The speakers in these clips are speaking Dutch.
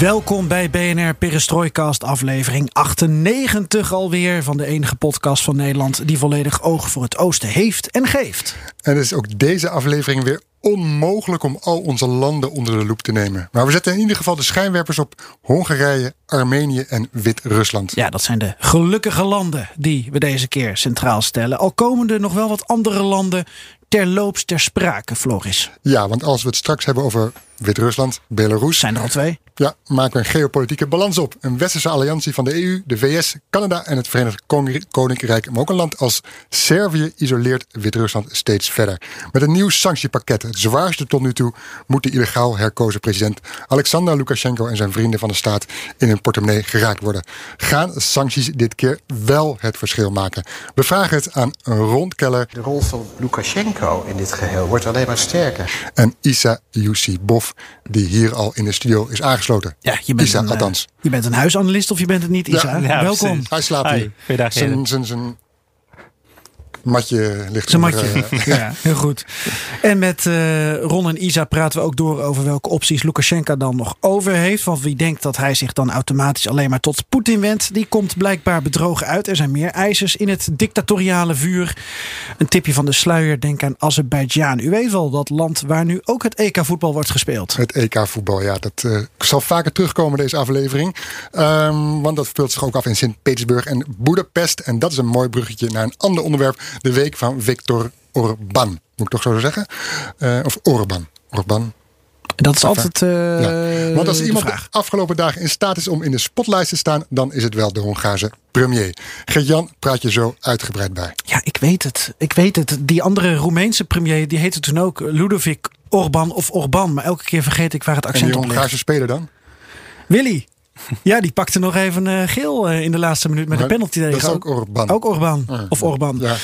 Welkom bij BNR Perestrooikast, aflevering 98 alweer van de enige podcast van Nederland die volledig oog voor het oosten heeft en geeft. En is ook deze aflevering weer onmogelijk om al onze landen onder de loep te nemen. Maar we zetten in ieder geval de schijnwerpers op Hongarije, Armenië en Wit-Rusland. Ja, dat zijn de gelukkige landen die we deze keer centraal stellen. Al komen er nog wel wat andere landen terloops ter sprake, Floris. Ja, want als we het straks hebben over Wit-Rusland, Belarus. Zijn er al twee? Ja, maken we een geopolitieke balans op. Een westerse alliantie van de EU, de VS, Canada en het Verenigd Koninkrijk. Maar ook een land als Servië isoleert Wit-Rusland steeds verder. Met een nieuw sanctiepakket, het zwaarste tot nu toe, moet de illegaal herkozen president Alexander Lukashenko en zijn vrienden van de staat in hun portemonnee geraakt worden. Gaan sancties dit keer wel het verschil maken? We vragen het aan Ron Keller. De rol van Lukashenko in dit geheel wordt alleen maar sterker. En Isa Yusibov, die hier al in de studio is aangesloten. Ja, je bent, Isa, een, eh, althans. je bent een huisanalist of je bent het niet, Isa. Ja, Welkom. precies. Hij slaapt Hi, hier. goeiedag, Zijn, zijn, zijn matje ligt Zijn matje. eh, ja, heel goed. En met eh, Ron en Isa praten we ook door over welke opties Lukashenko dan nog over heeft. Want wie denkt dat hij zich dan automatisch alleen maar tot Poetin wendt, die komt blijkbaar bedrogen uit. Er zijn meer eisers in het dictatoriale vuur. Een tipje van de sluier, denk aan Azerbeidzjan. U weet wel, dat land waar nu ook het EK-voetbal wordt gespeeld. Het EK-voetbal, ja, dat eh, zal vaker terugkomen deze aflevering. Ehm, want dat speelt zich ook af in Sint-Petersburg en Budapest. En dat is een mooi bruggetje naar een ander onderwerp. De week van Viktor Orban. Moet ik toch zo zeggen? Eh, of Orban. Orban. Dat is altijd eh Ja. Want als iemand de afgelopen dagen in staat is om in de spotlijst te staan, dan is het wel de Hongaarse premier. Gert-Jan praat je zo uitgebreid bij. Ja, ik weet het. Ik weet het. Die andere Roemeense premier, die heette toen ook Ludovic Orban of Orban. Maar elke keer vergeet ik waar het En accent die op ligt. Hongaarse speler dan? Willy. Ja, die pakte nog even eh, geel eh, in de laatste minuut met Maar een penalty tegen. dat is ook Orban. Ook Orban. Ja. Of Orban. Ja.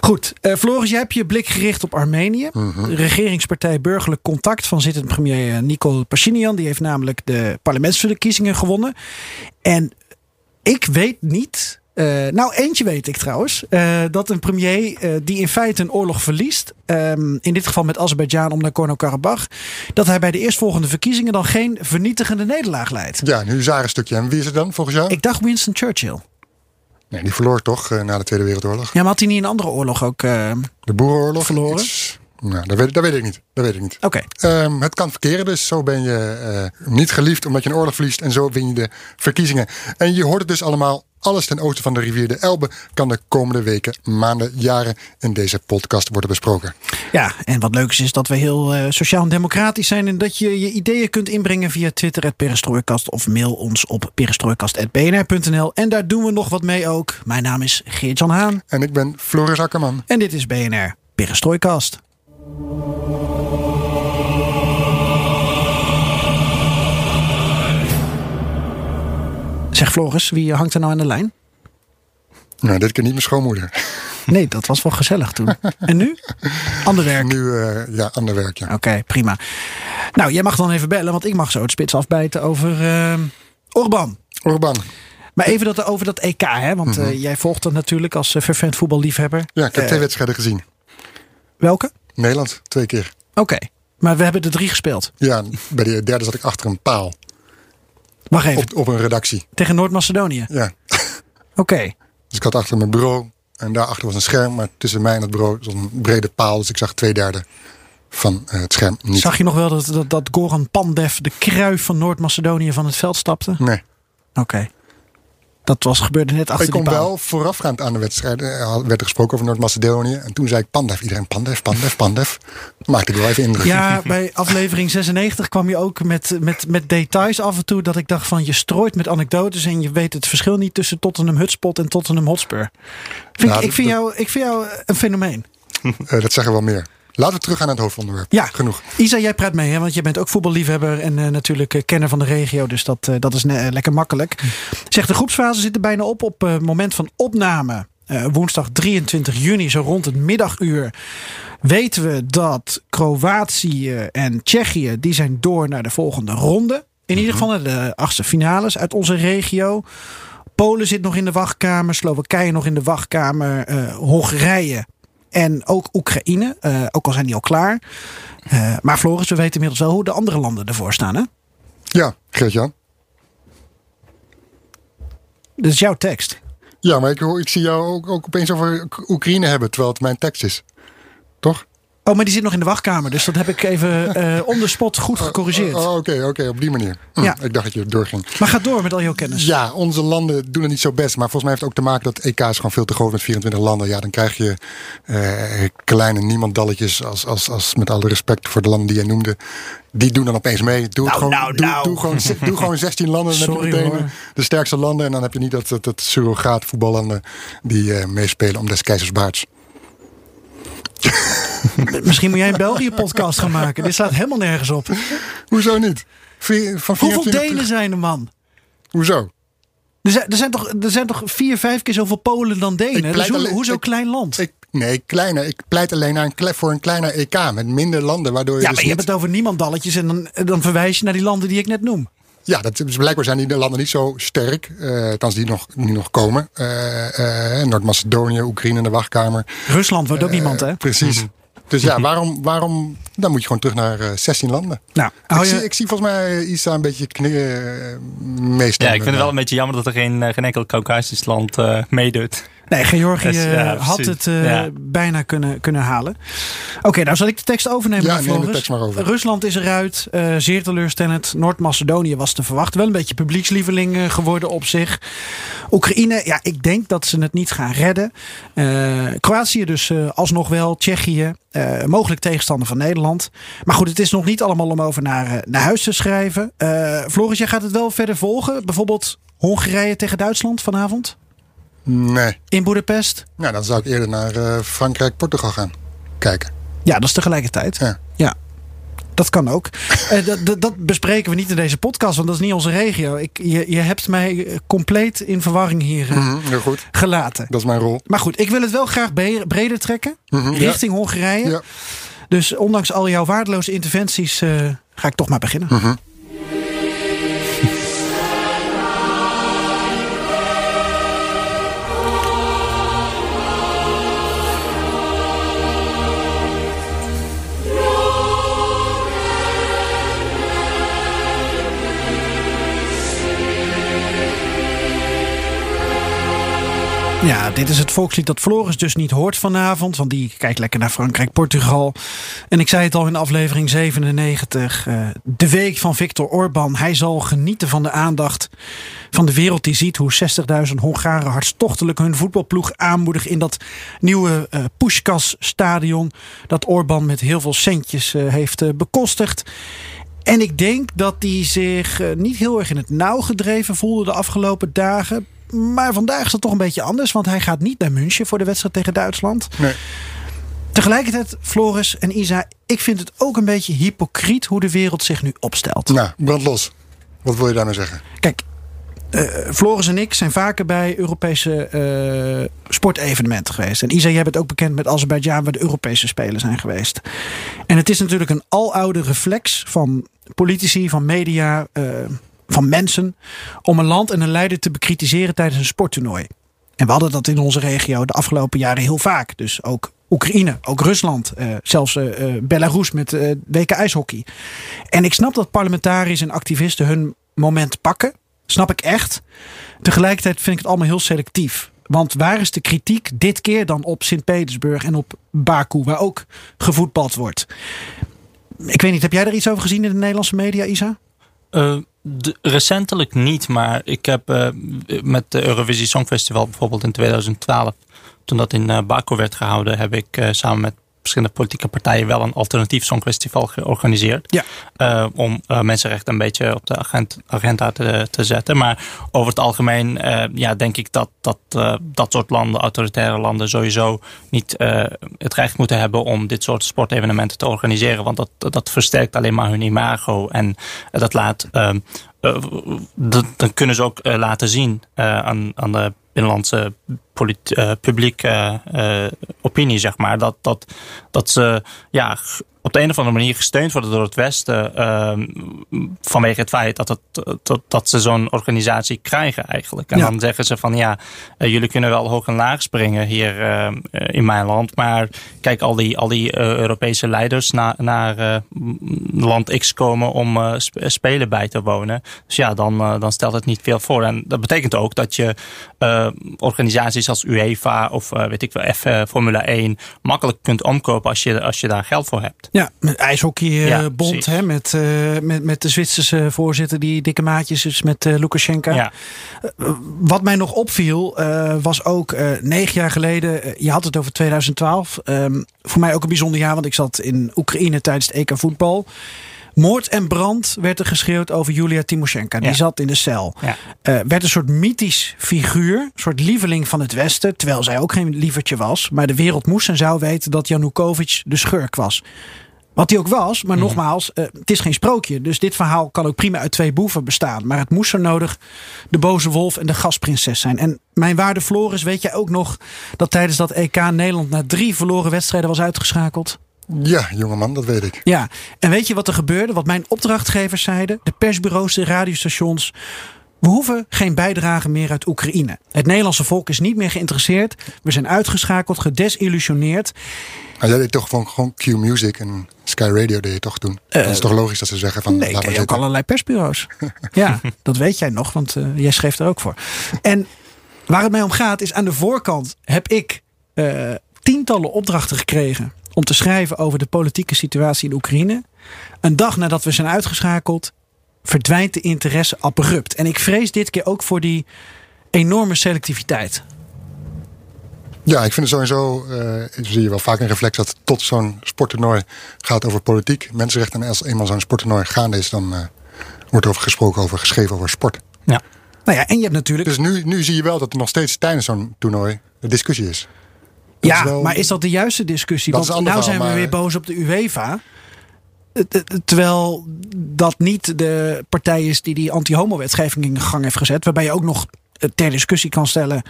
Goed, eh, Floris, jij hebt je blik gericht op Armenië. Mhm. Regeringspartij Burgerlijk Contact van zittend premier Nikol Pashinyan. Die heeft namelijk de parlementsverkiezingen gewonnen. En ik weet niet... eh, nou, eentje weet ik trouwens. eh, dat een premier eh, die in feite een oorlog verliest. ehm, in dit geval met Azerbeidzjan om Nagorno-Karabakh. Dat hij bij de eerstvolgende verkiezingen dan geen vernietigende nederlaag leidt. ja, een huzarenstukje. En wie is het dan volgens jou? Ik dacht Winston Churchill. Nee, die verloor toch na de Tweede Wereldoorlog. Ja, maar had hij niet een andere oorlog ook? De Boerenoorlog. Verloren? Iets- nou, dat weet, dat weet ik niet. Dat weet ik niet. Oké. Ehm, het kan verkeren, dus zo ben je niet geliefd omdat je een oorlog verliest en zo win je de verkiezingen. En je hoort het dus allemaal. Alles ten oosten van de rivier de Elbe kan de komende weken, maanden, jaren in deze podcast worden besproken. Ja, en wat leuk is, is dat we heel eh, sociaal-democratisch zijn. En dat je je ideeën kunt inbrengen via Twitter, het Perestrooikast. Of mail ons op perestrooikast.bnr.nl. En daar doen we nog wat mee ook. Mijn naam is Geert-Jan Haan. En ik ben Floris Akkerman. En dit is BNR Perestrooikast. Zeg Floris, wie hangt er nou aan de lijn? Nou, dit keer niet mijn schoonmoeder. Nee, dat was wel gezellig toen. En nu? Ander werk. Nu, eh, ja, ander werk, ja. Oké, prima. Nou, jij mag dan even bellen, want ik mag zo het spits afbijten over eh Orban. Orban. Maar even dat, over dat EK, hè? want eh, jij volgt dat natuurlijk als uh, vervent voetballiefhebber. Ja, ik heb twee wedstrijden gezien. Welke? Nederland, twee keer. Oké, maar we hebben er drie gespeeld. Ja, bij de derde zat ik achter een paal. Wacht even, Op, op een redactie. tegen Noord-Macedonië. Ja. Oké, Dus ik had achter mijn bureau en daarachter was een scherm. Maar tussen mij en het bureau was een brede paal. Dus ik zag twee derde van eh, het scherm niet. zag je nog wel dat, dat, dat Goran Pandev, de kruif van Noord-Macedonië, van het veld stapte? Nee. Oké. Dat was, gebeurde net achter Ik die kon paal. wel voorafgaand aan de wedstrijd. eh, werd er gesproken over Noord-Macedonië. En toen zei ik Pandev. Iedereen Pandev, Pandev, Pandev. Maakte ik wel even indruk. Ja, bij aflevering 96 kwam je ook met, met, met details af en toe dat ik dacht van je strooit met anekdotes en je weet het verschil niet tussen Tottenham Hotspot en Tottenham Hotspur. Vind Nou, ik, ik, vind jou, ik vind jou een fenomeen. Eh, dat zeggen wel meer. Laten we terug naar het hoofdonderwerp. Ja. Genoeg. Isa, jij praat mee, hè? want jij bent ook voetballiefhebber en eh, natuurlijk eh, kenner van de regio. Dus dat, eh, dat is lekker makkelijk. Zeg, de groepsfase zit er bijna op. Op het moment van opname, woensdag 23 juni, zo rond het middaguur, weten we dat Kroatië en Tsjechië, die zijn door naar de volgende ronde. In ieder geval naar de achtste finales uit onze regio. Polen zit nog in de wachtkamer, Slowakije nog in de wachtkamer, eh, Hongarije en ook Oekraïne, eh, ook al zijn die al klaar. Eh, maar Floris, we weten inmiddels wel hoe de andere landen ervoor staan. Hè? Ja, Geert-Jan. Dit is jouw tekst. Ja, maar ik, hoor- ik zie jou ook, ook opeens over Oek- Oekraïne hebben, terwijl het mijn tekst is. Toch? Oh, maar die zit nog in de wachtkamer. Dus dat heb ik even eh on the spot goed gecorrigeerd. Oh, oh, Oké, oké, op die manier. Hm, Ja. Ik dacht dat je doorging. Maar ga door met al jouw kennis. Ja, onze landen doen het niet zo best. Maar volgens mij heeft het ook te maken dat EK is gewoon veel te groot met 24 landen. Ja, dan krijg je eh, kleine niemandalletjes als, als, als met alle respect voor de landen die jij noemde. Die doen dan opeens mee. Doe, het Nou, gewoon, nou, doe, nou. doe gewoon, ze- doe gewoon 16 landen. Dan heb Sorry, je meteen hoor. de sterkste landen. En dan heb je niet dat, dat, dat surrogaat voetballanden die eh, meespelen om des keizers baards. Misschien moet jij een België-podcast gaan maken. Dit staat helemaal nergens op. Hoezo niet? Vier- Van Hoeveel 24 Denen zijn er, man? Hoezo? Er zijn, er, zijn toch, er zijn toch vier, vijf keer zoveel Polen dan Denen? Dus hoe, alleen- hoezo ik- klein land? Ik, nee, kleiner. Ik pleit alleen voor een kleiner EK met minder landen. Waardoor je ja, dus maar je niet- hebt het over niemandalletjes en dan, dan verwijs je naar die landen die ik net noem. Ja, dat, blijkbaar zijn die landen niet zo sterk. eh althans, die nog, die nog komen. Eh, eh, Noord-Macedonië, Oekraïne in de wachtkamer. Rusland wordt ook niemand, hè? Precies. Dus ja, waarom, waarom... Dan moet je gewoon terug naar eh, 16 landen. Nou, Ik, zie, ik zie volgens mij Isa een beetje knikken meestal. Ja, ik vind het wel een beetje jammer dat er geen, geen enkel Caucasisch land eh, meedoet. Nee, Georgië ja, eh, had precies. het eh, Ja. bijna kunnen, kunnen halen. Oké, nou zal ik de tekst overnemen. Ja, neem de tekst maar over. Rusland is eruit. eh, zeer teleurstellend. Noord-Macedonië was te verwachten. Wel een beetje publiekslieveling geworden op zich. Oekraïne, ja, ik denk dat ze het niet gaan redden. Eh, Kroatië dus eh, alsnog wel. Tsjechië, eh, mogelijk tegenstander van Nederland. Maar goed, het is nog niet allemaal om over naar, naar huis te schrijven. Eh, Floris, jij gaat het wel verder volgen. Bijvoorbeeld Hongarije tegen Duitsland vanavond Nee. in Boedapest. Nou, dan zou ik eerder naar eh, Frankrijk, Portugal gaan kijken. Ja, dat is tegelijkertijd. Ja. Ja. Dat kan ook. Eh, dat, bespreken we niet in deze podcast, want dat is niet onze regio. Ik, je, je hebt mij eh, compleet in verwarring hier Mhm, goed. gelaten. Dat is mijn rol. Maar goed, ik wil het wel graag breder trekken. Mhm, richting Hongarije. Ja. Dus ondanks al jouw waardeloze interventies ga ik toch maar beginnen. Mhm. Ja, dit is het volkslied dat Floris dus niet hoort vanavond. Want die kijkt lekker naar Frankrijk, Portugal. En ik zei het al in aflevering 97. eh, de week van Viktor Orban. Hij zal genieten van de aandacht van de wereld die ziet hoe 60.000 Hongaren hartstochtelijk hun voetbalploeg aanmoedigen in dat nieuwe eh Pushkas stadion. Dat Orban met heel veel centjes eh, heeft bekostigd. En ik denk dat hij zich niet heel erg in het nauw gedreven voelde de afgelopen dagen. Maar vandaag is dat toch een beetje anders, want hij gaat niet naar München voor de wedstrijd tegen Duitsland. Nee. Tegelijkertijd, Floris en Isa, ik vind het ook een beetje hypocriet hoe de wereld zich nu opstelt. Nou, brand los. Wat wil je daarmee zeggen? Kijk, eh, Floris en ik zijn vaker bij Europese eh, sportevenementen geweest. En Isa, jij bent ook bekend met Azerbeidzjan, waar de Europese Spelen zijn geweest. En het is natuurlijk een aloude reflex van politici, van media, eh, van mensen, om een land en een leider te bekritiseren tijdens een sporttoernooi. En we hadden dat in onze regio de afgelopen jaren heel vaak. Dus ook Oekraïne, ook Rusland, eh, zelfs eh, eh, Belarus met eh, WK ijshockey. En ik snap dat parlementariërs en activisten hun moment pakken. Snap ik echt. Tegelijkertijd vind ik het allemaal heel selectief. Want waar is de kritiek dit keer dan op Sint-Petersburg en op Baku, waar ook gevoetbald wordt? Ik weet niet, heb jij er iets over gezien in de Nederlandse media, Isa? Recentelijk niet, maar ik heb eh, met de Eurovisie Songfestival bijvoorbeeld in 2012, toen dat in eh, Baku werd gehouden, heb ik eh, samen met verschillende politieke partijen wel een alternatief songfestival georganiseerd. Ja. Uh, om uh, mensenrechten een beetje op de agent, agenda te, te zetten. Maar over het algemeen uh, ja, denk ik dat dat, dat soort landen, autoritaire landen, sowieso niet het recht moeten hebben om dit soort sportevenementen te organiseren. Want dat, dat versterkt alleen maar hun imago. En dat laat. Dan kunnen ze ook laten zien aan, aan de binnenlandse publieke opinie, zeg maar. Dat, dat, dat ze ja, op de een of andere manier gesteund worden door het Westen. Uh, vanwege het feit dat, het, dat, dat ze zo'n organisatie krijgen eigenlijk. En ja. dan zeggen ze van ja, uh, jullie kunnen wel hoog en laag springen hier uh, in mijn land. Maar kijk, al die, al die Europese leiders na, naar land X komen om spelen bij te wonen. Dus ja, dan, dan stelt het niet veel voor. En dat betekent ook dat je organisaties als UEFA of weet ik wel, F, Formule 1 makkelijk kunt omkopen als je, als je daar geld voor hebt. Ja, met ijshockeybond, ja, hè, met, uh, met, met de Zwitserse voorzitter die dikke maatjes is met uh, Lukashenko. Ja. Uh, wat mij nog opviel was ook negen jaar geleden, je had het over 2012. Um, voor mij ook een bijzonder jaar, want ik zat in Oekraïne tijdens het EK voetbal. Moord en brand werd er geschreeuwd over Julia Timoshenko. Die Ja. zat in de cel. Ja. Eh, werd een soort mythisch figuur. Een soort lieveling van het Westen. Terwijl zij ook geen lievertje was. Maar de wereld moest en zou weten dat Janukovic de schurk was. Wat hij ook was. Maar nogmaals, eh, het is geen sprookje. Dus dit verhaal kan ook prima uit twee boeven bestaan. Maar het moest zo nodig de boze wolf en de gasprinses zijn. En mijn waarde Floris, weet jij ook nog dat tijdens dat EK Nederland na drie verloren wedstrijden was uitgeschakeld? Ja, jongeman, dat weet ik. Ja, en weet je wat er gebeurde? Wat mijn opdrachtgevers zeiden, de persbureaus, de radiostations. We hoeven geen bijdrage meer uit Oekraïne. Het Nederlandse volk is niet meer geïnteresseerd. We zijn uitgeschakeld, gedesillusioneerd. Maar jij deed toch gewoon, gewoon Q-Music en Sky Radio deed je toch doen. Uh, dat is toch logisch dat ze zeggen van... Nee, je ook allerlei persbureaus. ja, dat weet jij nog, want uh, jij schreef er ook voor. En waar het mij om gaat is aan de voorkant heb ik uh, tientallen opdrachten gekregen om te schrijven over de politieke situatie in Oekraïne. Een dag nadat we zijn uitgeschakeld, verdwijnt de interesse abrupt. En ik vrees dit keer ook voor die enorme selectiviteit. Ja, ik vind het sowieso, uh, zie je wel vaak een reflex dat tot zo'n sporttoernooi gaat over politiek, mensenrechten. En als eenmaal zo'n sporttoernooi gaande is, dan uh, wordt er over gesproken, over geschreven over sport. Ja. Nou ja, en je hebt natuurlijk. Dus nu, nu zie je wel dat er nog steeds tijdens zo'n toernooi een discussie is. Dat ja, is wel... maar is dat de juiste discussie? Dat Want nou verhaal, zijn we maar... weer boos op de UEFA. Terwijl dat niet de partij is die die anti-homo-wetgeving in gang heeft gezet. Waarbij je ook nog ter discussie kan stellen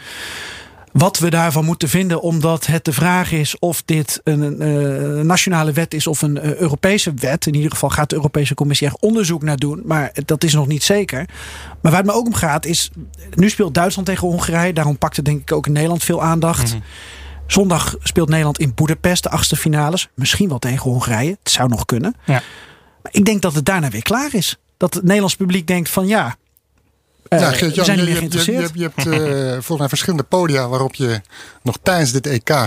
wat we daarvan moeten vinden. Omdat het de vraag is of dit een, nationale wet is of een Europese wet. In ieder geval gaat de Europese Commissie er onderzoek naar doen. Maar dat is nog niet zeker. Maar waar het me ook om gaat is... Nu speelt Duitsland tegen Hongarije. Daarom pakt het denk ik ook in Nederland veel aandacht. -hmm. Zondag speelt Nederland in Boedapest de achtste finales. Misschien wel tegen Hongarije. Het zou nog kunnen. Ja. Maar ik denk dat het daarna weer klaar is. Dat het Nederlands publiek denkt van ja... Uh, ja, Geert, we zijn niet je, hebt uh, volgens mij verschillende podia waarop je nog tijdens dit EK uh,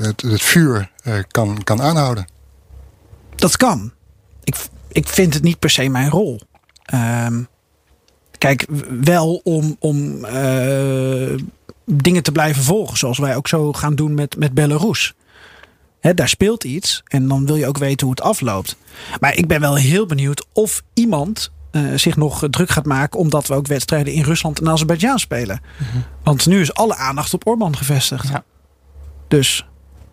het, het, vuur kan, kan aanhouden. Dat kan. Ik, ik vind het niet per se mijn rol. Um, kijk, wel om, om dingen te blijven volgen. Zoals wij ook zo gaan doen met, met Belarus. He, daar speelt iets. En dan wil je ook weten hoe het afloopt. Maar ik ben wel heel benieuwd of iemand uh, zich nog druk gaat maken. Omdat we ook wedstrijden in Rusland en Azerbeidzjan spelen. Mm -hmm. Want nu is alle aandacht op Orbán gevestigd. Ja. Dus.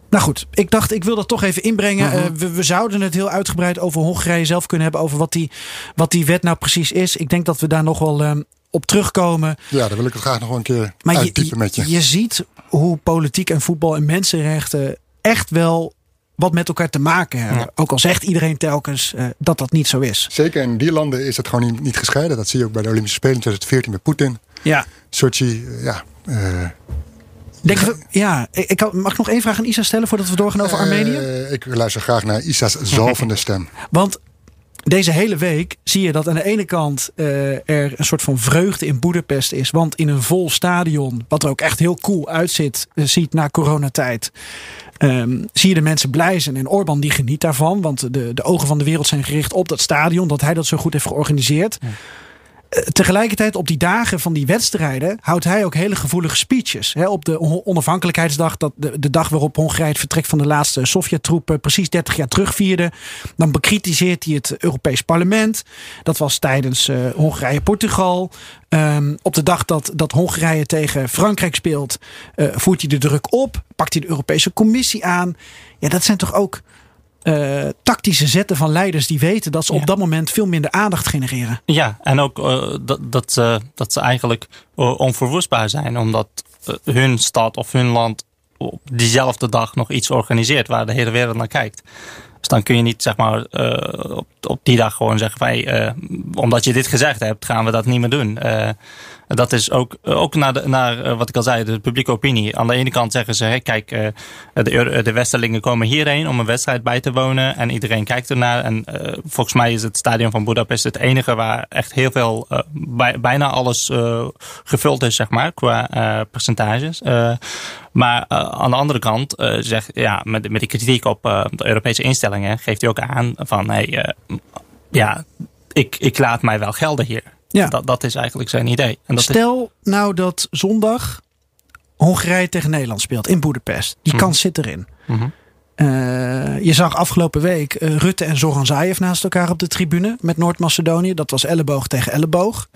Nou goed, ik dacht ik wil dat toch even inbrengen. Mhm. Uh, we, we, zouden het heel uitgebreid over Hongarije zelf kunnen hebben. Over wat die, wat die wet nou precies is. Ik denk dat we daar nog wel um, op terugkomen. Ja, daar wil ik het graag nog wel een keer maar uitdiepen je, met je. Je ziet hoe politiek en voetbal en mensenrechten echt wel wat met elkaar te maken hebben. Ja. Ook al zegt iedereen telkens uh, dat dat niet zo is. Zeker in die landen is het gewoon niet, niet gescheiden. Dat zie je ook bij de Olympische Spelen in 2014 met Poetin. Ja. Sochi, ja. Uh, Denk we, ja, ik, mag ik nog één vraag aan Isa stellen voordat we doorgaan over Armenië? Ik luister graag naar Isa's zalvende stem. Want deze hele week zie je dat aan de ene kant uh, er een soort van vreugde in Boedapest is. Want in een vol stadion, wat er ook echt heel cool uitziet, uh, ziet na coronatijd. Um, zie je de mensen blij zijn. En Orbán die geniet daarvan. Want de, de ogen van de wereld zijn gericht op dat stadion. Dat hij dat zo goed heeft georganiseerd. Tegelijkertijd op die dagen van die wedstrijden houdt hij ook hele gevoelige speeches. Op de onafhankelijkheidsdag, dat de, dag waarop Hongarije het vertrek van de laatste Sovjet-troepen precies 30 jaar terugvierde. Dan bekritiseert hij het Europees Parlement. Dat was tijdens uh, Hongarije-Portugal. Um, op de dag dat, dat Hongarije tegen Frankrijk speelt, voert hij de druk op. Pakt hij de Europese Commissie aan. Ja, dat zijn toch ook uh, tactische zetten van leiders die weten dat ze op dat moment veel minder aandacht genereren. Ja, en ook uh, dat, dat, uh, dat ze eigenlijk onverwoestbaar zijn, omdat hun stad of hun land op diezelfde dag nog iets organiseert waar de hele wereld naar kijkt. Dus dan kun je niet zeg maar, op, op die dag gewoon zeggen van hey, omdat je dit gezegd hebt, gaan we dat niet meer doen dat is ook, ook naar, de, naar eh, wat ik al zei, de publieke opinie. Aan de ene kant zeggen ze, kijk, eh, de, de Westerlingen komen hierheen om een wedstrijd bij te wonen. En iedereen kijkt ernaar. En uh, volgens mij is het stadion van Budapest het enige waar echt heel veel, uh, bij, bijna alles uh, gevuld is, zeg maar, qua percentages. maar aan de andere kant zegt, ja, met, met die kritiek op de Europese instellingen, geeft hij ook aan van, hey, ja, ik, ik laat mij wel gelden hier. Ja. Dat, dat is eigenlijk zijn idee. En dat Stel nou dat zondag Hongarije tegen Nederland speelt in Boedapest. Die kans zit erin. Mhm. Uh, je zag afgelopen week uh, Rutte en Zoran Zaev naast elkaar op de tribune met Noord-Macedonië. Dat was elleboog tegen elleboog.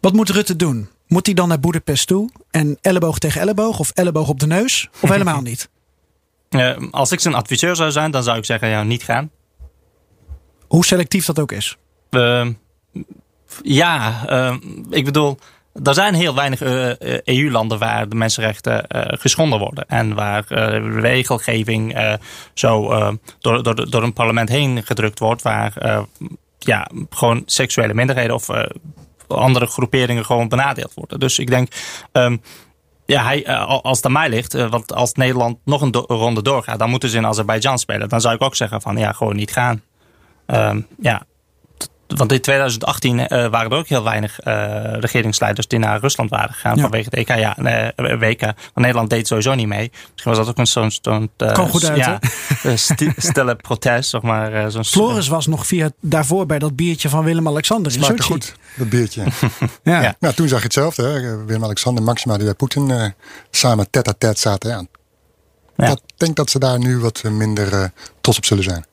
Wat moet Rutte doen? Moet hij dan naar Boedapest toe en elleboog tegen elleboog of elleboog op de neus? Of helemaal niet? Uh, als ik zijn adviseur zou zijn, dan zou ik zeggen: ja, niet gaan. Hoe selectief dat ook is. Ehm, ja, uh, ik bedoel, er zijn heel weinig uh, eh, EU-landen waar de mensenrechten uh, geschonden worden. En waar regelgeving zo door, door, door een parlement heen gedrukt wordt. Waar ja, gewoon seksuele minderheden of andere groeperingen gewoon benadeeld worden. Dus ik denk. Um, ja, hij, als het aan mij ligt, want als Nederland nog een ronde doorgaat, dan moeten ze in Azerbeidzjan spelen. Dan zou ik ook zeggen van ja, gewoon niet gaan. Um, ja, want in 2018 uh, waren er ook heel weinig uh, regeringsleiders die naar Rusland waren gegaan ja. vanwege het EK. Ja, nee, WK. Want Nederland deed sowieso niet mee. Misschien was dat ook een zo'n. Zo uh, Kom goed uit, ja, stille protest, zeg maar. zo'n Floris was nog via daarvoor bij dat biertje van Willem-Alexander. Smaakte goed, dat biertje. ja. ja. Nou, toen zag je hetzelfde. Willem-Alexander en Maxima die bij Poetin samen tête-à-tête zaten. Ja. ja. Ik denk dat ze daar nu wat minder trots op zullen zijn.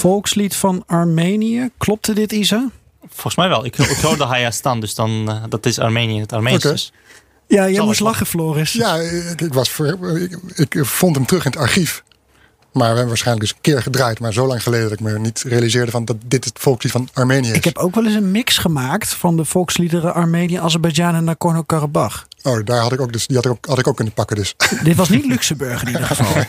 Volkslied van Armenië. Klopte dit, Isa? Volgens mij wel. Ik, ik hoorde Hayastan, dus dan, uh, dat is Armenië, het Armeens. Okay. Dus. Ja, jij moest lachen, Floris. Ja, ik, ik was ik, ik, vond hem terug in het archief. Maar we hebben waarschijnlijk dus een keer gedraaid. Maar zo lang geleden dat ik me niet realiseerde van dat dit het volkslied van Armenië is. Ik heb ook wel eens een mix gemaakt van de volksliederen Armenië, Azerbeidzjan en Nagorno-Karabakh. Oh, daar had ik ook, dus, die had ik ook, had ik ook kunnen pakken dus. Dit was niet Luxemburg in ieder geval.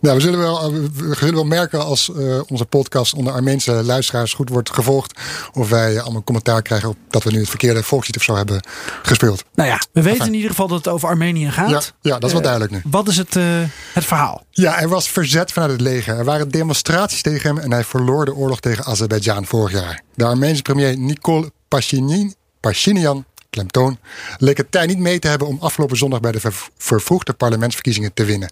nou, we zullen wel, we zullen wel merken als uh, onze podcast onder Armeense luisteraars goed wordt gevolgd. Of wij allemaal commentaar krijgen op dat we nu het verkeerde volkslied of zo hebben gespeeld. Nou ja, we weten in ieder geval dat het over Armenië gaat. Ja, ja dat is wel uh, duidelijk nu. Wat is het, uh, het verhaal? Ja, er was verzet vanuit het leger. Er waren demonstraties tegen hem en hij verloor de oorlog tegen Azerbeidzjan vorig jaar. De Armeense premier Nikol Pashinyan, Pashinyan klemtoon, leek het tijd niet mee te hebben om afgelopen zondag bij de vervroegde parlementsverkiezingen te winnen.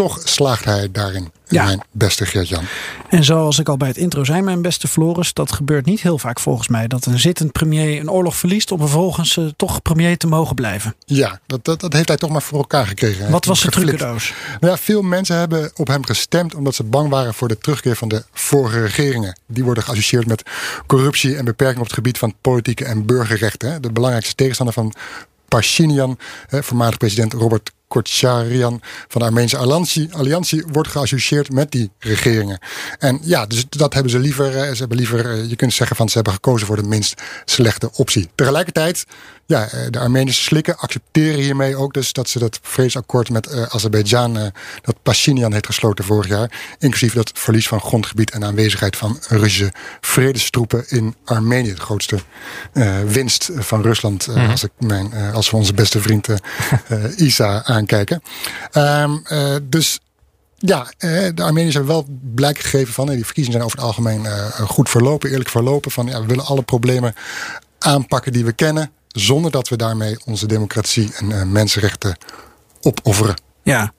Toch slaagt hij daarin, ja. mijn beste Geert-Jan. En zoals ik al bij het intro zei, mijn beste Floris, dat gebeurt niet heel vaak volgens mij. Dat een zittend premier een oorlog verliest om vervolgens uh, toch premier te mogen blijven. Ja, dat, dat, dat heeft hij toch maar voor elkaar gekregen. Wat was de trucendoos? Nou ja, veel mensen hebben op hem gestemd omdat ze bang waren voor de terugkeer van de vorige regeringen. Die worden geassocieerd met corruptie en beperking op het gebied van politieke en burgerrechten. De belangrijkste tegenstander van Pashinyan, voormalig president Robert Kocharyan van de Armeense alliantie, alliantie wordt geassocieerd met die regeringen. En ja, dus dat hebben ze liever. Ze hebben liever, je kunt zeggen van ze hebben gekozen voor de minst slechte optie. Tegelijkertijd ja, eh, de Armenische slikken accepteren hiermee ook dus dat ze dat vredesakkoord met uh, Azerbeidzjan, uh, dat Pashinyan heeft gesloten vorig jaar, inclusief dat verlies van grondgebied en aanwezigheid van Russische vredestroepen in Armenië. De grootste uh, winst van Rusland, mm -hmm. als, ik mijn, als we onze beste vriend Isa aankijken. Um, dus ja, de Armeniërs hebben wel blijk gegeven van. Die verkiezingen zijn over het algemeen goed verlopen, eerlijk verlopen. Van ja, we willen alle problemen aanpakken die we kennen zonder dat we daarmee onze democratie en mensenrechten opofferen. Ja,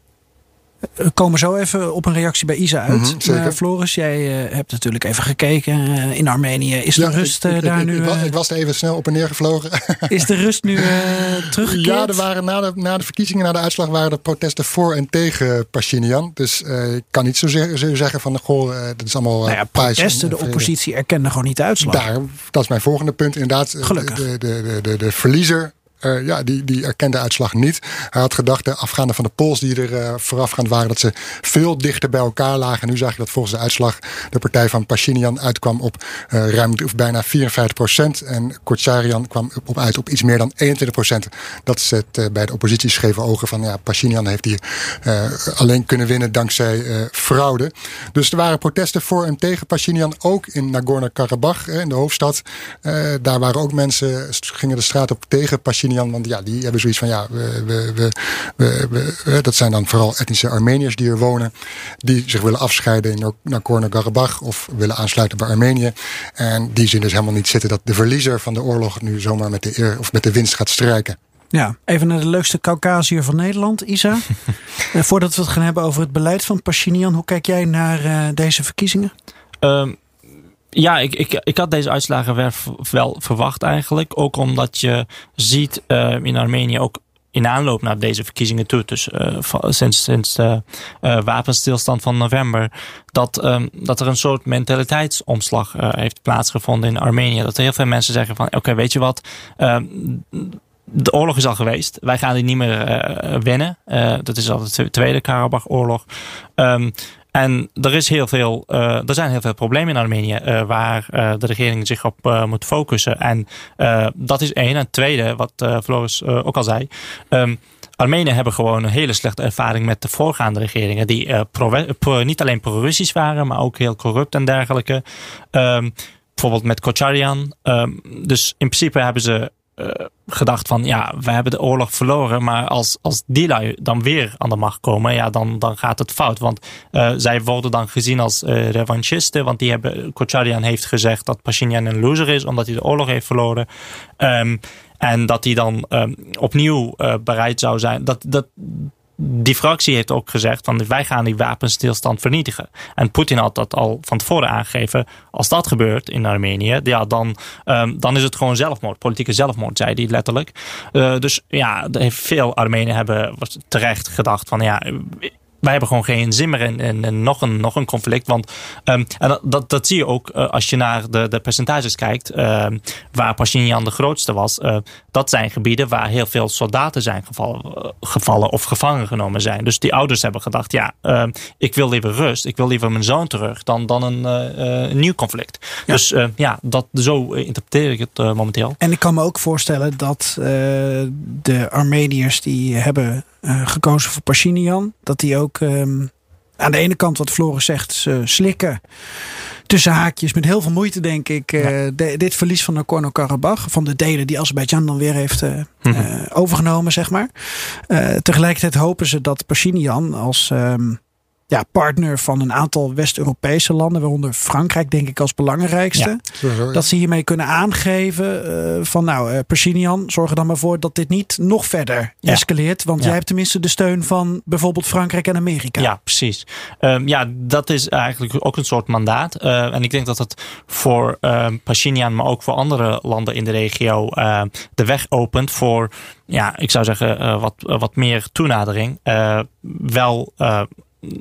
we komen zo even op een reactie bij Isa uit. Mm -hmm, Floris, jij uh, hebt natuurlijk even gekeken uh, in Armenië. Is de rust daar ik, nu... Ik, ik, was er even snel op en neer gevlogen. is de rust nu teruggekeerd? Ja, er waren na de, na de verkiezingen, na de uitslag... waren er protesten voor en tegen Pashinyan. Dus ik kan niet zo, zo zeggen van... Goh, dat is allemaal nou ja, protesten, de oppositie erkende gewoon niet de uitslag. Daar, dat is mijn volgende punt. Inderdaad, Gelukkig. De, de, de, de, de verliezer uh, ja, die, die erkende uitslag niet. Hij had gedacht, de afgaande van de polls die er uh, voorafgaand waren, dat ze veel dichter bij elkaar lagen. En nu zag je dat volgens de uitslag de partij van Pashinyan uitkwam op uh, ruim of bijna 54 procent. En Kocharyan kwam op uit op iets meer dan 21 procent. Dat het bij de oppositie schreven ogen van ja, Pashinyan heeft hier alleen kunnen winnen dankzij fraude. Dus er waren protesten voor en tegen Pashinyan, ook in Nagorno-Karabakh, in de hoofdstad. daar waren ook mensen, gingen de straat op tegen Pashinyan. Want ja, die hebben zoiets van ja, we, we, we, we, dat zijn dan vooral etnische Armeniërs die er wonen. Die zich willen afscheiden in Nagorno-Karabakh of willen aansluiten bij Armenië. En die zien dus helemaal niet zitten dat de verliezer van de oorlog nu zomaar met de, eer, of met de winst gaat strijken. Ja, even naar de leukste Caucasiër van Nederland, Isa. uh, voordat we het gaan hebben over het beleid van Pashinyan, hoe kijk jij naar uh, deze verkiezingen? Um, ja, ik, ik, ik had deze uitslagen wel verwacht eigenlijk. Ook omdat je ziet uh, in Armenië ook in aanloop naar deze verkiezingen toe, dus uh, sinds, sinds de uh, wapenstilstand van november, dat, um, dat er een soort mentaliteitsomslag uh, heeft plaatsgevonden in Armenië. Dat heel veel mensen zeggen van, oké, weet je wat, de oorlog is al geweest. Wij gaan die niet meer winnen. dat is al de Tweede Karabach-oorlog. Um, en er, is heel veel, uh, er zijn heel veel problemen in Armenië uh, waar uh, de regering zich op moet focussen. En dat is één. En tweede, wat Floris ook al zei. Um, Armenië hebben gewoon een hele slechte ervaring met de voorgaande regeringen. Die niet alleen pro-Russisch waren, maar ook heel corrupt en dergelijke. Um, bijvoorbeeld met Kocharyan. Um, dus in principe hebben ze gedacht van ja, we hebben de oorlog verloren, maar als, als die lui dan weer aan de macht komen, ja, dan, dan gaat het fout. Want uh, zij worden dan gezien als uh, revanchisten, want die hebben, Kocharyan heeft gezegd dat Pashinyan een loser is, omdat hij de oorlog heeft verloren. Um, en dat hij dan um, opnieuw bereid zou zijn. Dat, dat, die fractie heeft ook gezegd van wij gaan die wapenstilstand vernietigen. En Poetin had dat al van tevoren aangegeven. Als dat gebeurt in Armenië, ja, dan, um, dan is het gewoon zelfmoord. Politieke zelfmoord, zei hij letterlijk. Uh, dus ja, veel Armenen hebben terecht gedacht van ja, wij hebben gewoon geen zin meer in, in, in nog, een, nog een conflict. Want um, en dat, dat zie je ook uh, als je naar de, de percentages kijkt. Uh, waar Pashinyan de grootste was. Uh, dat zijn gebieden waar heel veel soldaten zijn gevallen, gevallen of gevangen genomen zijn. Dus die ouders hebben gedacht: ja, ehm, ik wil liever rust. Ik wil liever mijn zoon terug dan, dan een, een nieuw conflict. Ja. Dus ja, dat, zo interpreteer ik het momenteel. En ik kan me ook voorstellen dat de Armeniërs die hebben gekozen voor Pashinyan. Dat die ook um, aan de ene kant, wat Floris zegt, ze slikken. Tussen haakjes, met heel veel moeite denk ik. Uh, ja. de, dit verlies van Nagorno-Karabakh. Van de delen die Azerbeidzjan dan weer heeft uh, mm -hmm. overgenomen, zeg maar. tegelijkertijd hopen ze dat Pashinyan als... Um, ja, partner van een aantal West-Europese landen, waaronder Frankrijk, denk ik, als belangrijkste. Ja. Dat ze hiermee kunnen aangeven uh, van nou, uh, Pashinyan, zorg er dan maar voor dat dit niet nog verder ja. escaleert. Want jij hebt tenminste de steun van bijvoorbeeld Frankrijk en Amerika. Ja, precies. Um, ja, dat is eigenlijk ook een soort mandaat. Uh, en ik denk dat het voor Pashinyan, maar ook voor andere landen in de regio, de weg opent voor, ja, ik zou zeggen, wat, wat meer toenadering. wel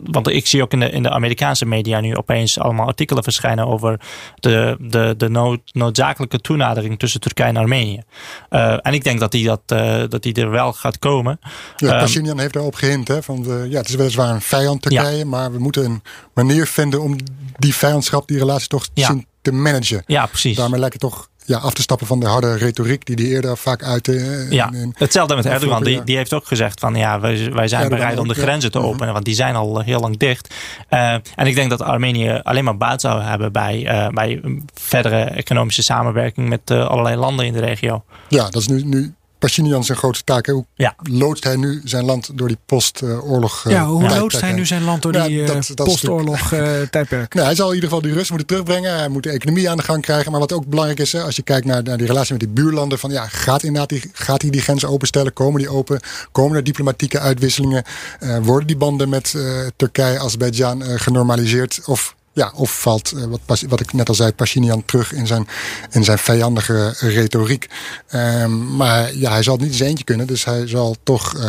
want ik zie ook in de, in de Amerikaanse media nu opeens allemaal artikelen verschijnen over de, de, de nood, noodzakelijke toenadering tussen Turkije en Armenië. Uh, en ik denk dat die, dat, uh, dat die er wel gaat komen. Ja, ehm, Pashinyan heeft daarop gehint. Hè, van de, ja, het is weliswaar een vijand Turkije, ja. maar we moeten een manier vinden om die vijandschap, die relatie toch ja. te managen. Ja, precies. Daarmee lijkt het toch ja, af te stappen van de harde retoriek die die eerder vaak uitte. Ja, hetzelfde met Erdogan. Die, die heeft ook gezegd van ja, wij, wij zijn bereid om de grenzen te ja. openen. Want die zijn al heel lang dicht. Uh, en ik denk dat Armenië alleen maar baat zou hebben bij, uh, bij verdere economische samenwerking met allerlei landen in de regio. Ja, dat is nu, nu Pashinyan zijn grootste taak. Hoe ja. loodst hij nu zijn land door die postoorlog uh, Ja, hoe loodst hij nu zijn land door die ja, postoorlog uh, tijdperk? Nou, hij zal in ieder geval die rust moeten terugbrengen. Hij moet de economie aan de gang krijgen. Maar wat ook belangrijk is, als je kijkt naar, naar die relatie met die buurlanden. Van, ja, gaat, inderdaad die, gaat hij die grenzen openstellen? Komen die open? Komen er diplomatieke uitwisselingen? Uh, worden die banden met Turkije, Azerbeidzjan genormaliseerd? Of ja, of valt, uh, wat, wat ik net al zei, Pashinyan terug in zijn, in zijn vijandige retoriek. Um, maar ja, hij zal het niet zijn eentje kunnen. Dus hij zal toch, uh,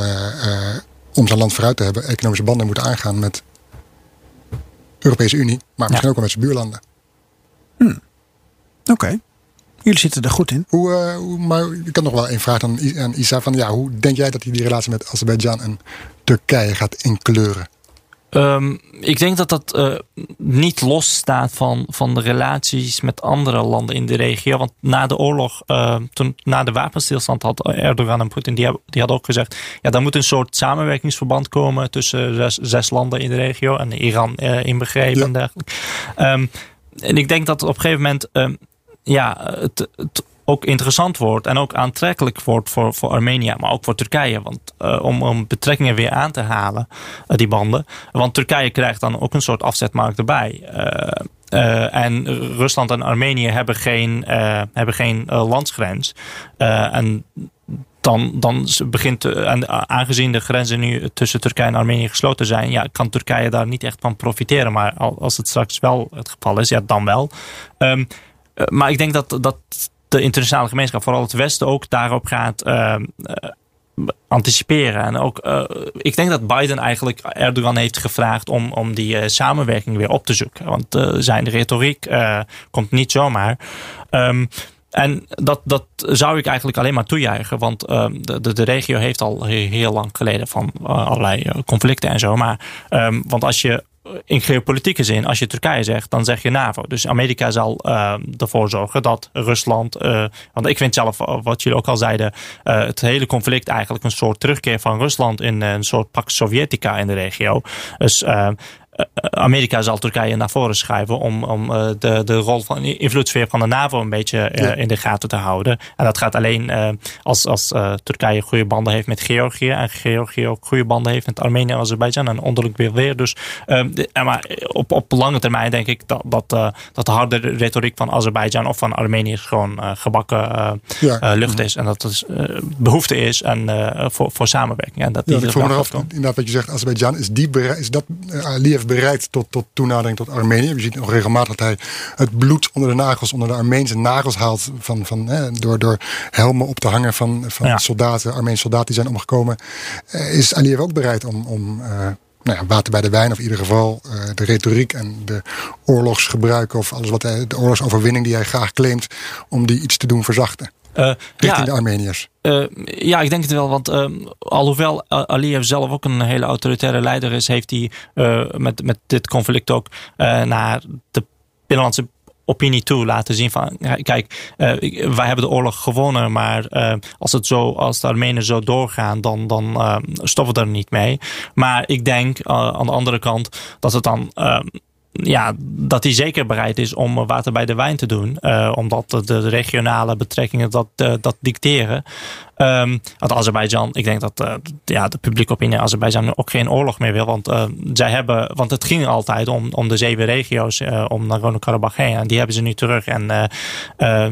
uh, om zijn land vooruit te hebben, economische banden moeten aangaan met de Europese Unie. Maar misschien ja. ook wel met zijn buurlanden. Hmm. Oké. Okay. Jullie zitten er goed in. Hoe, hoe, maar ik kan nog wel één vraag aan, aan Isa. Van, ja, hoe denk jij dat hij die relatie met Azerbeidzjan en Turkije gaat inkleuren? Um, ik denk dat dat uh, niet los staat van, van de relaties met andere landen in de regio. Want na de oorlog, uh, toen, na de wapenstilstand had Erdogan en Poetin, die, die hadden ook gezegd, ja, er moet een soort samenwerkingsverband komen tussen zes, zes landen in de regio en Iran uh, inbegrepen ja. en dergelijke. Um, en ik denk dat op een gegeven moment, um, ja, het, het ook interessant wordt en ook aantrekkelijk wordt voor, voor Armenië, maar ook voor Turkije. Want uh, om, om betrekkingen weer aan te halen, uh, die banden. Want Turkije krijgt dan ook een soort afzetmarkt erbij. Uh, en Rusland en Armenië hebben geen, hebben geen landsgrens. en dan, dan begint, en aangezien de grenzen nu tussen Turkije en Armenië gesloten zijn, ja, kan Turkije daar niet echt van profiteren. Maar als het straks wel het geval is, ja, dan wel. Um, maar ik denk dat, dat de internationale gemeenschap, vooral het Westen, ook daarop gaat uh, anticiperen. En ook, uh, ik denk dat Biden eigenlijk Erdogan heeft gevraagd om, om die uh, samenwerking weer op te zoeken. Want zijn retoriek komt niet zomaar. Um, en dat, dat zou ik eigenlijk alleen maar toejuichen. Want uh, de, de regio heeft al heel lang geleden van allerlei conflicten en zo. Maar want als je in geopolitieke zin, als je Turkije zegt, dan zeg je NAVO. Dus Amerika zal uh, ervoor zorgen dat Rusland. Uh, want ik vind zelf, wat jullie ook al zeiden, het hele conflict eigenlijk een soort terugkeer van Rusland in een soort Pax Sovjetica in de regio. Dus Amerika zal Turkije naar voren schuiven om, om de, de rol van invloedssfeer van de NAVO een beetje ja. in de gaten te houden. En dat gaat alleen als, als Turkije goede banden heeft met Georgië en Georgië ook goede banden heeft met Armenië en Azerbeidzjan en onderlijk weer weer. Dus maar op, op lange termijn denk ik dat, dat, dat de harde retoriek van Azerbeidzjan of van Armenië gewoon gebakken ja. lucht is. En dat het behoefte is en, voor, voor samenwerking. En dat ja, die ik vroeg me inderdaad wat je zegt, Azerbeidzjan, is, die is dat Aliyev bereid tot, tot toenadering tot Armenië? Je ziet nog regelmatig dat hij het bloed onder de nagels, onder de Armeense nagels haalt van, van, hè, door, door helmen op te hangen van, van ja. soldaten, Armeense soldaten die zijn omgekomen. is Aliyev ook bereid om, om nou ja, water bij de wijn, of in ieder geval uh, de retoriek en de oorlogsgebruiken of alles wat hij, de oorlogsoverwinning die hij graag claimt, om die iets te doen verzachten. Uh, richting ja, de Armeniërs. Uh, ja, ik denk het wel. Want uh, alhoewel Aliyev zelf ook een hele autoritaire leider is, heeft hij met, met dit conflict ook naar de binnenlandse opinie toe laten zien van kijk, uh, wij hebben de oorlog gewonnen, maar uh, als het zo, als de Armenen zo doorgaan, dan, dan uh, stoppen we er niet mee. Maar ik denk aan de andere kant dat het dan ja, dat hij zeker bereid is om water bij de wijn te doen. Uh, omdat de, regionale betrekkingen dat, uh, dat dicteren. Um, want Azerbeidzjan, ik denk dat uh, ja, de publieke opinie in Azerbeidzjan ook geen oorlog meer wil. Want zij hebben, want het ging altijd om, om de zeven regio's, om Nagorno-Karabakh heen. En die hebben ze nu terug. En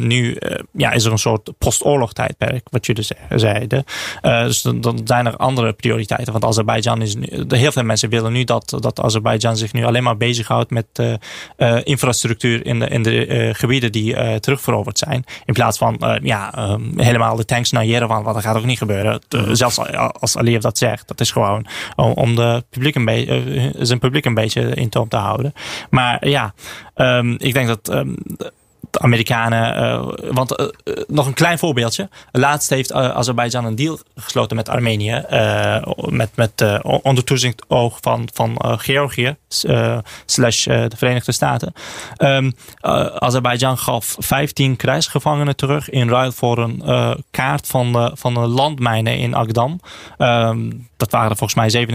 nu ja, is er een soort postoorlogtijdperk, wat jullie zeiden. dus dan, zijn er andere prioriteiten. Want Azerbeidzjan is, heel veel mensen willen nu dat, dat Azerbeidzjan zich nu alleen maar bezighoudt met infrastructuur in de, in de gebieden die terugveroverd zijn. In plaats van ja, helemaal de tanks naar Yerevan land. Want dat gaat ook niet gebeuren. zelfs als Aliyev dat zegt. Dat is gewoon om, de publiek een beetje, zijn publiek een beetje in toom te houden. Maar ja, um, ik denk dat um, Amerikanen. Uh, want uh, nog een klein voorbeeldje. Laatst heeft Azerbeidzjan een deal gesloten met Armenië. met met onder toezicht oog van, van Georgië. slash de Verenigde Staten. Um, Azerbeidzjan gaf 15 krijgsgevangenen terug. In ruil voor een kaart van de, van de landmijnen in Agdam. Um, dat waren volgens mij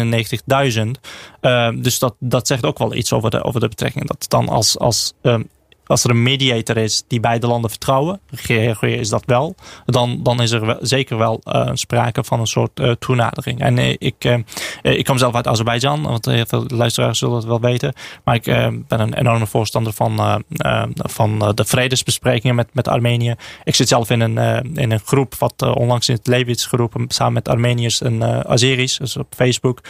97.000. Uh, dus dat, dat zegt ook wel iets over de, over de betrekking. Dat dan als, als als er een mediator is die beide landen vertrouwen, Georgië is dat wel, dan, dan is er zeker wel uh, sprake van een soort uh, toenadering. En uh, ik, ik kom zelf uit Azerbeidzjan, want heel veel luisteraars zullen het wel weten. Maar ik ben een enorme voorstander van, van de vredesbesprekingen met, met Armenië. Ik zit zelf in een, in een groep wat onlangs in het leven is geroepen, samen met Armeniërs en Azeris, dus op Facebook,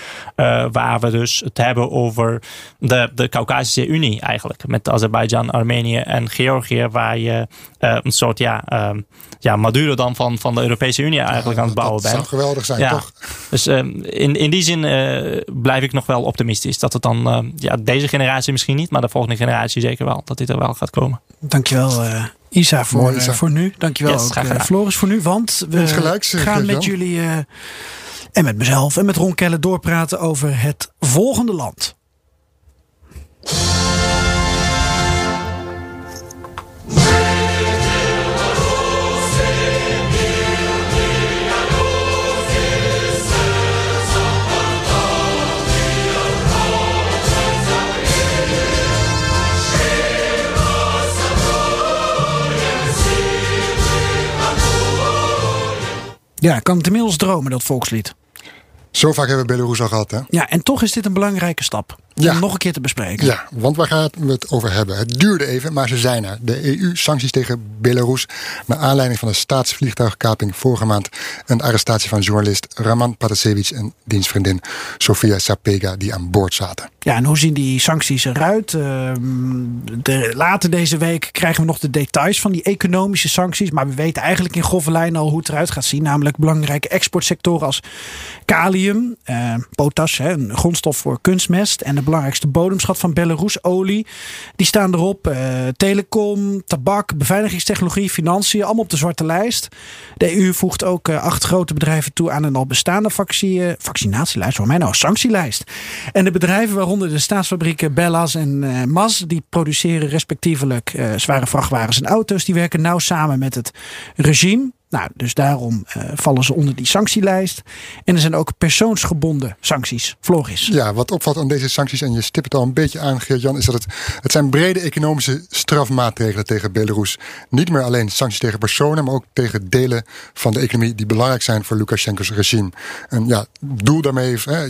waar we dus het hebben over de, de Caucasische Unie eigenlijk, met Azerbeidzjan, Armenië en Georgië, waar je uh, een soort ja, uh, ja, Maduro dan van, van de Europese Unie eigenlijk aan het bouwen bent. Dat zou geweldig zijn, toch? Dus uh, in, in die zin uh, blijf ik nog wel optimistisch. Dat het dan, ja, deze generatie misschien niet, maar de volgende generatie zeker wel. Dat dit er wel gaat komen. Dankjewel Isa voor, Mooi, Isa. voor nu. Dankjewel yes, ook Floris voor nu. Want we gelijk, gaan met jullie en met mezelf en met Ron Kelle doorpraten over het volgende land. Ja, kan het inmiddels dromen, dat volkslied. Zo vaak hebben we Belarus al gehad, hè? Ja, en toch is dit een belangrijke stap om nog een keer te bespreken. Ja, want waar gaan we het over hebben? Het duurde even, maar ze zijn er. De EU-sancties tegen Belarus. Naar aanleiding van de staatsvliegtuigkaping vorige maand. Een arrestatie van journalist Raman Patasevich en dienstvriendin Sofia Sapega die aan boord zaten. Ja, en hoe zien die sancties eruit? Ehm, de, later deze week krijgen we nog de details van die economische sancties. Maar we weten eigenlijk in grove lijnen al hoe het eruit gaat zien. Namelijk belangrijke exportsectoren als kalium, eh, potas, hè, een grondstof voor kunstmest. En de belangrijkste bodemschat van Belarus, olie. Die staan erop. Uh, telecom, tabak, beveiligingstechnologie, financiën. Allemaal op de zwarte lijst. De EU voegt ook uh, acht grote bedrijven toe aan een al bestaande vaccine, vaccinatielijst. Voor mij nou, sanctielijst. En de bedrijven waaronder de staatsfabrieken Bellas en uh, Mas. Die produceren respectievelijk zware vrachtwagens en auto's. Die werken nauw samen met het regime. Nou, dus daarom uh, vallen ze onder die sanctielijst. En er zijn ook persoonsgebonden sancties. Floris. Ja, wat opvalt aan deze sancties, en je stipt het al een beetje aan, Geert-Jan, is dat het, het zijn brede economische strafmaatregelen tegen Belarus. Niet meer alleen sancties tegen personen, maar ook tegen delen van de economie die belangrijk zijn voor Lukashenko's regime. En ja, doel daarmee, hè,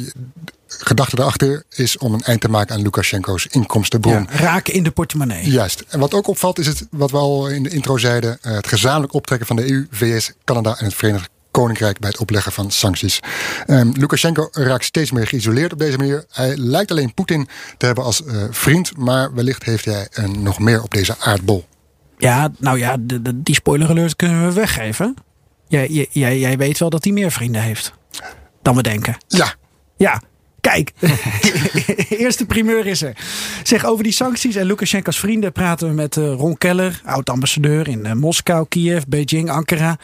gedachte erachter is om een eind te maken aan Lukashenko's inkomstenbron. Ja, raken in de portemonnee. Juist. En wat ook opvalt is het, wat we al in de intro zeiden, eh, het gezamenlijk optrekken van de EU, VS, Canada en het Verenigd Koninkrijk bij het opleggen van sancties. Um, Lukashenko raakt steeds meer geïsoleerd op deze manier. Hij lijkt alleen Poetin te hebben als uh, vriend, maar wellicht heeft hij uh, nog meer op deze aardbol. Ja, nou ja, de, de, die spoiler alert kunnen we weggeven. Jij, jij, jij weet wel dat hij meer vrienden heeft dan we denken. Ja. Ja, Kijk, eerste primeur is er. Zeg, over die sancties en Lukashenko's vrienden praten we met uh, Ron Keller, oud-ambassadeur in uh, Moskou, Kiev, Beijing, Ankara.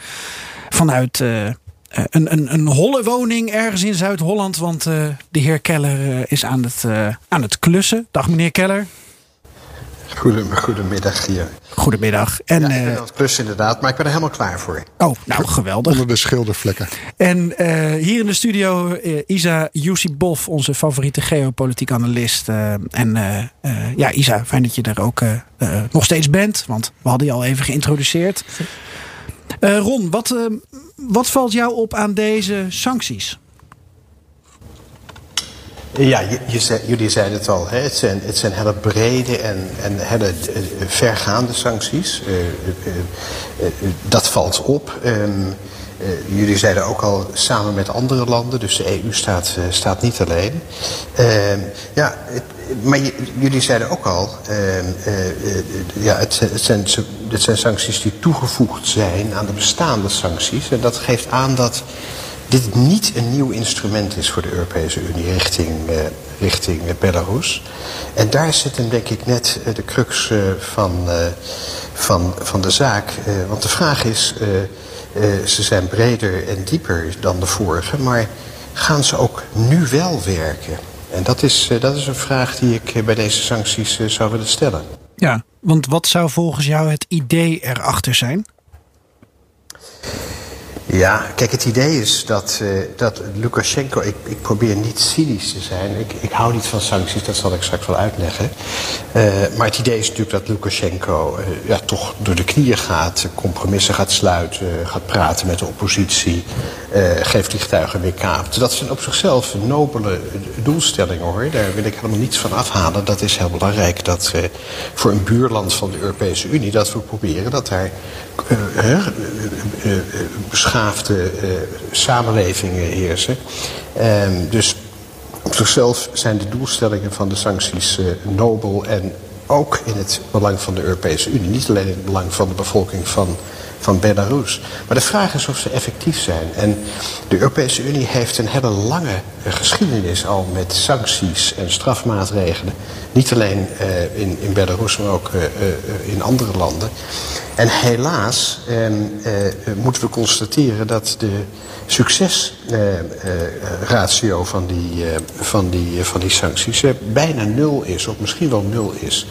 Vanuit uh, een, een, een holle woning ergens in Zuid-Holland, want de heer Keller is aan het, aan het klussen. Dag meneer Keller. Goedemiddag hier. Goedemiddag. En, ja, ik ben het klus inderdaad, maar ik ben er helemaal klaar voor. Oh, nou geweldig. Onder de schildervlekken. En uh, hier in de studio uh, Isa Yusibov, onze favoriete geopolitiek analist. Uh, en ja, Isa, fijn dat je er ook nog steeds bent, want we hadden je al even geïntroduceerd. Ron, wat, wat valt jou op aan deze sancties? Ja, je, je jullie zeiden het al. Hè? Het, zijn, het zijn hele brede en, en hele eh, vergaande sancties. Uh, uh, dat valt op. Um, jullie zeiden ook al samen met andere landen. Dus de EU staat, staat niet alleen. Ehm, ja, maar jullie zeiden ook al, uh, ja, het, zijn, het zijn sancties die toegevoegd zijn aan de bestaande sancties. En dat geeft aan dat dit niet een nieuw instrument is voor de Europese Unie richting, uh, richting Belarus. En daar zit hem denk ik net de crux uh, van, van, van de zaak. want de vraag is, ze zijn breder en dieper dan de vorige, maar gaan ze ook nu wel werken? En dat is, dat is een vraag die ik bij deze sancties zou willen stellen. Ja, want wat zou volgens jou het idee erachter zijn? Ja, kijk, het idee is dat, uh, dat Lukashenko... Ik, ik probeer niet cynisch te zijn. Ik, ik hou niet van sancties, dat zal ik straks wel uitleggen. Uh, maar het idee is natuurlijk dat Lukashenko uh, ja, toch door de knieën gaat... compromissen gaat sluiten, gaat praten met de oppositie... geeft vliegtuigen weer kaapt. Dat zijn op zichzelf nobele doelstellingen, hoor. Daar wil ik helemaal niets van afhalen. Dat is heel belangrijk dat voor een buurland van de Europese Unie... dat we proberen dat daar beschaafde uh, samenlevingen heersen. Um, dus op zichzelf zijn de doelstellingen van de sancties nobel en ook in het belang van de Europese Unie. Niet alleen in het belang van de bevolking van, van Belarus. Maar de vraag is of ze effectief zijn. En de Europese Unie heeft een hele lange geschiedenis al met sancties en strafmaatregelen. Niet alleen in, in Belarus, maar ook in andere landen. En helaas moeten we constateren dat de succesratio van, die, van, die, van die sancties bijna nul is, of misschien wel nul is.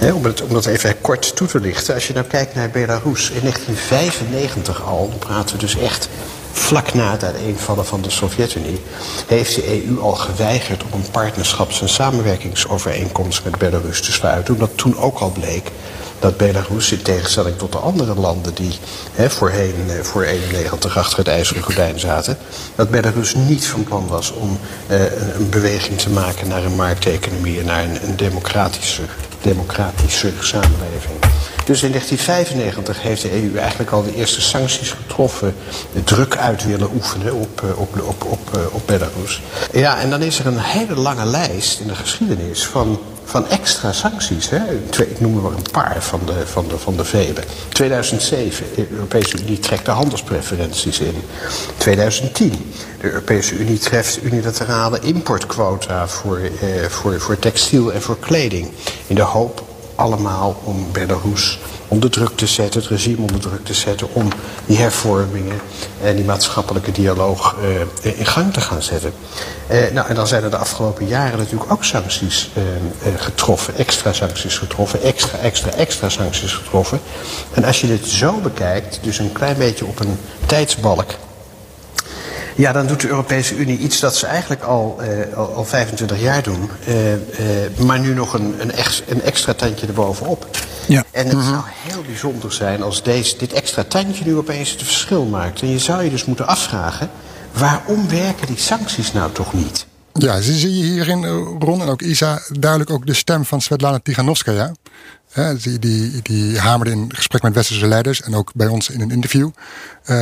Om, om dat even kort toe te lichten. Als je nou kijkt naar Belarus in 1995 al, dan praten we dus echt vlak na het uiteenvallen van de Sovjet-Unie... heeft de EU al geweigerd om een partnerschaps- en samenwerkingsovereenkomst met Belarus te sluiten. Omdat toen ook al bleek dat Belarus, in tegenstelling tot de andere landen die hè, voorheen voor 91 achter het ijzeren gordijn zaten, dat Belarus niet van plan was om uh, een beweging te maken naar een markteconomie en naar een, democratische, democratische samenleving. Dus in 1995 heeft de EU eigenlijk al de eerste sancties getroffen, druk uit willen oefenen op, op, op, op, op Belarus. Ja, en dan is er een hele lange lijst in de geschiedenis van van extra sancties. Hè? Ik noem er maar een paar van de, van de, van de vele. 2007, de Europese Unie trekt de handelspreferenties in. 2010, de Europese Unie treft unilaterale importquota voor, eh, voor, voor textiel en voor kleding. In de hoop allemaal om Belarus onder druk te zetten, het regime onder druk te zetten... om die hervormingen en die maatschappelijke dialoog uh, in gang te gaan zetten. Uh, nou, en dan zijn er de afgelopen jaren natuurlijk ook sancties uh, getroffen. Extra sancties getroffen, extra, extra, extra sancties getroffen. En als je dit zo bekijkt, dus een klein beetje op een tijdsbalk... Ja, dan doet de Europese Unie iets dat ze eigenlijk al, al, al, 25 jaar doen. Maar nu nog een, een, een, extra tandje erbovenop. Ja. En het -hmm. zou heel bijzonder zijn als deze, dit extra tandje nu opeens het verschil maakt. En je zou je dus moeten afvragen... waarom werken die sancties nou toch niet? Ja, zie je hierin, Ron en ook Isa, duidelijk ook de stem van Svetlana Tiganovskaya. Die, die, die hamerde in gesprek met westerse leiders en ook bij ons in een interview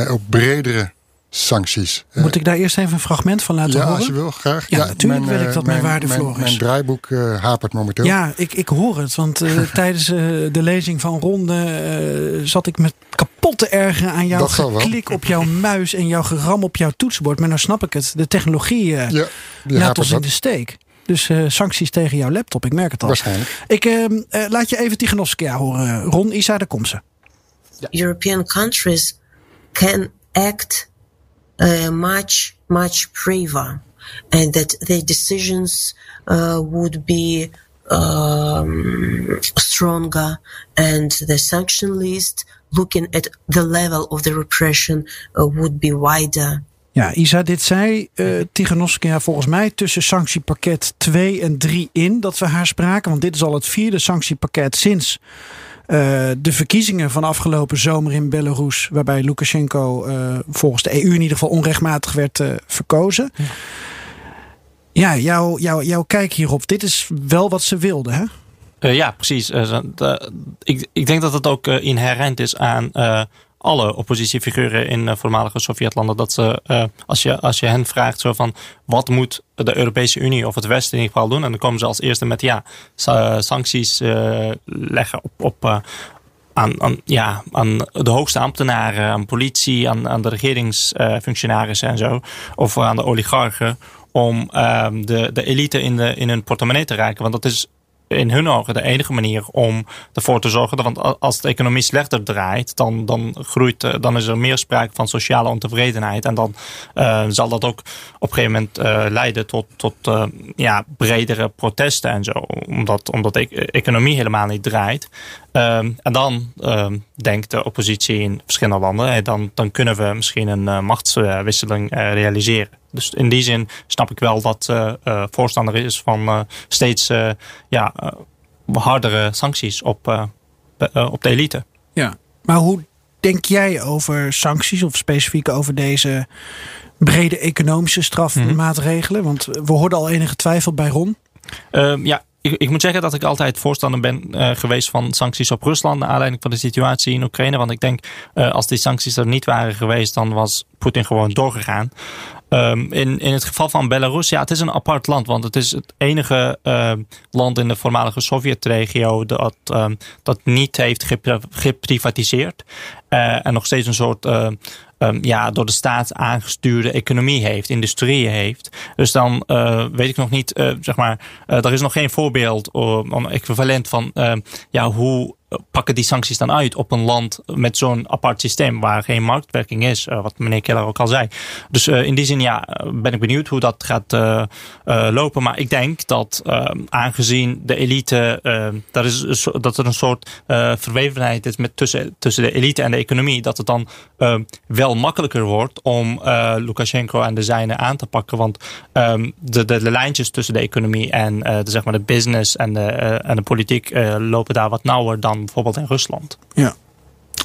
op bredere sancties. Moet ik daar eerst even een fragment van laten ja, horen? Ja, als je wil, graag. Ja, natuurlijk mijn, wil ik dat mijn, mijn waarde mijn, is. Mijn draaiboek uh, hapert momenteel. Ja, ik, ik hoor het. Want uh, tijdens uh, de lezing van Ronde zat ik met kapot te ergeren aan jouw geklik op jouw muis en jouw geram op jouw toetsenbord. Maar nou snap ik het. De technologie ja, laat ons in de steek. Dus uh, sancties tegen jouw laptop, ik merk het al. Waarschijnlijk. Ik uh, uh, laat je even Tiganovskia horen. Ron, Isa, daar komt ze. European countries can act uh, much, much braver, and that their decisions uh, would be um, stronger, and the sanction list, looking at the level of the repression, uh, would be wider. Ja, Isa, dit zei uh, Tiganovskia volgens mij tussen sanctiepakket 2 en 3 in dat we haar spraken. Want dit is al het vierde sanctiepakket sinds uh, de verkiezingen van afgelopen zomer in Belarus, waarbij Lukashenko uh, volgens de EU in ieder geval onrechtmatig werd uh, verkozen. Ja, ja jouw, jouw, jouw kijk hierop, dit is wel wat ze wilden, hè? ja, precies. ik, ik denk dat het ook inherent is aan alle oppositiefiguren in voormalige Sovjetlanden. Dat ze, als, je, als je hen vraagt zo van wat moet de Europese Unie of het Westen in ieder geval doen. En dan komen ze als eerste met ja, sancties leggen op, op, aan, aan, ja, aan de hoogste ambtenaren, aan politie, aan, aan de regeringsfunctionarissen en zo. Of aan de oligarchen. Om um, de, de elite in, de, in hun portemonnee te raken. Want dat is in hun ogen de enige manier om ervoor te zorgen. Want als de economie slechter draait, dan, dan, groeit, eh, dan is er meer sprake van sociale ontevredenheid. En dan uh, zal dat ook op een gegeven moment uh, leiden tot, tot ja, bredere protesten en zo. Omdat, omdat de economie helemaal niet draait. Um, en dan um, denkt de oppositie in verschillende landen, dan, dan kunnen we misschien een machtswisseling realiseren. Dus in die zin snap ik wel dat uh, uh, voorstander is van uh, steeds ja, hardere sancties op, op de elite. Ja, maar hoe denk jij over sancties of specifiek over deze brede economische strafmaatregelen? Want we hoorden al enige twijfel bij Ron. Ehm, ja, ik, ik, moet zeggen dat ik altijd voorstander ben uh, geweest van sancties op Rusland. Naar aanleiding van de situatie in Oekraïne. Want ik denk, uh, als die sancties er niet waren geweest, dan was Poetin gewoon doorgegaan. Um, in, in het geval van Belarus, ja, het is een apart land. Want het is het enige uh, land in de voormalige Sovjetregio dat, um, dat niet heeft geprivatiseerd. En nog steeds een soort um, ja, door de staat aangestuurde economie heeft, industrieën heeft. Dus dan uh, weet ik nog niet, uh, zeg maar, uh, er is nog geen voorbeeld om equivalent van ja, hoe pakken die sancties dan uit op een land met zo'n apart systeem waar geen marktwerking is, wat meneer Keller ook al zei. Dus in die zin ja, ben ik benieuwd hoe dat gaat lopen. Maar ik denk dat aangezien de elite, dat, is, dat er een soort verwevenheid is met tussen, tussen de elite en de economie, dat het dan wel makkelijker wordt om Lukashenko en de zijnen aan te pakken. Want de, de, de lijntjes tussen de economie en de, zeg maar de business en de, en de politiek lopen daar wat nauwer dan bijvoorbeeld in Rusland. Ja.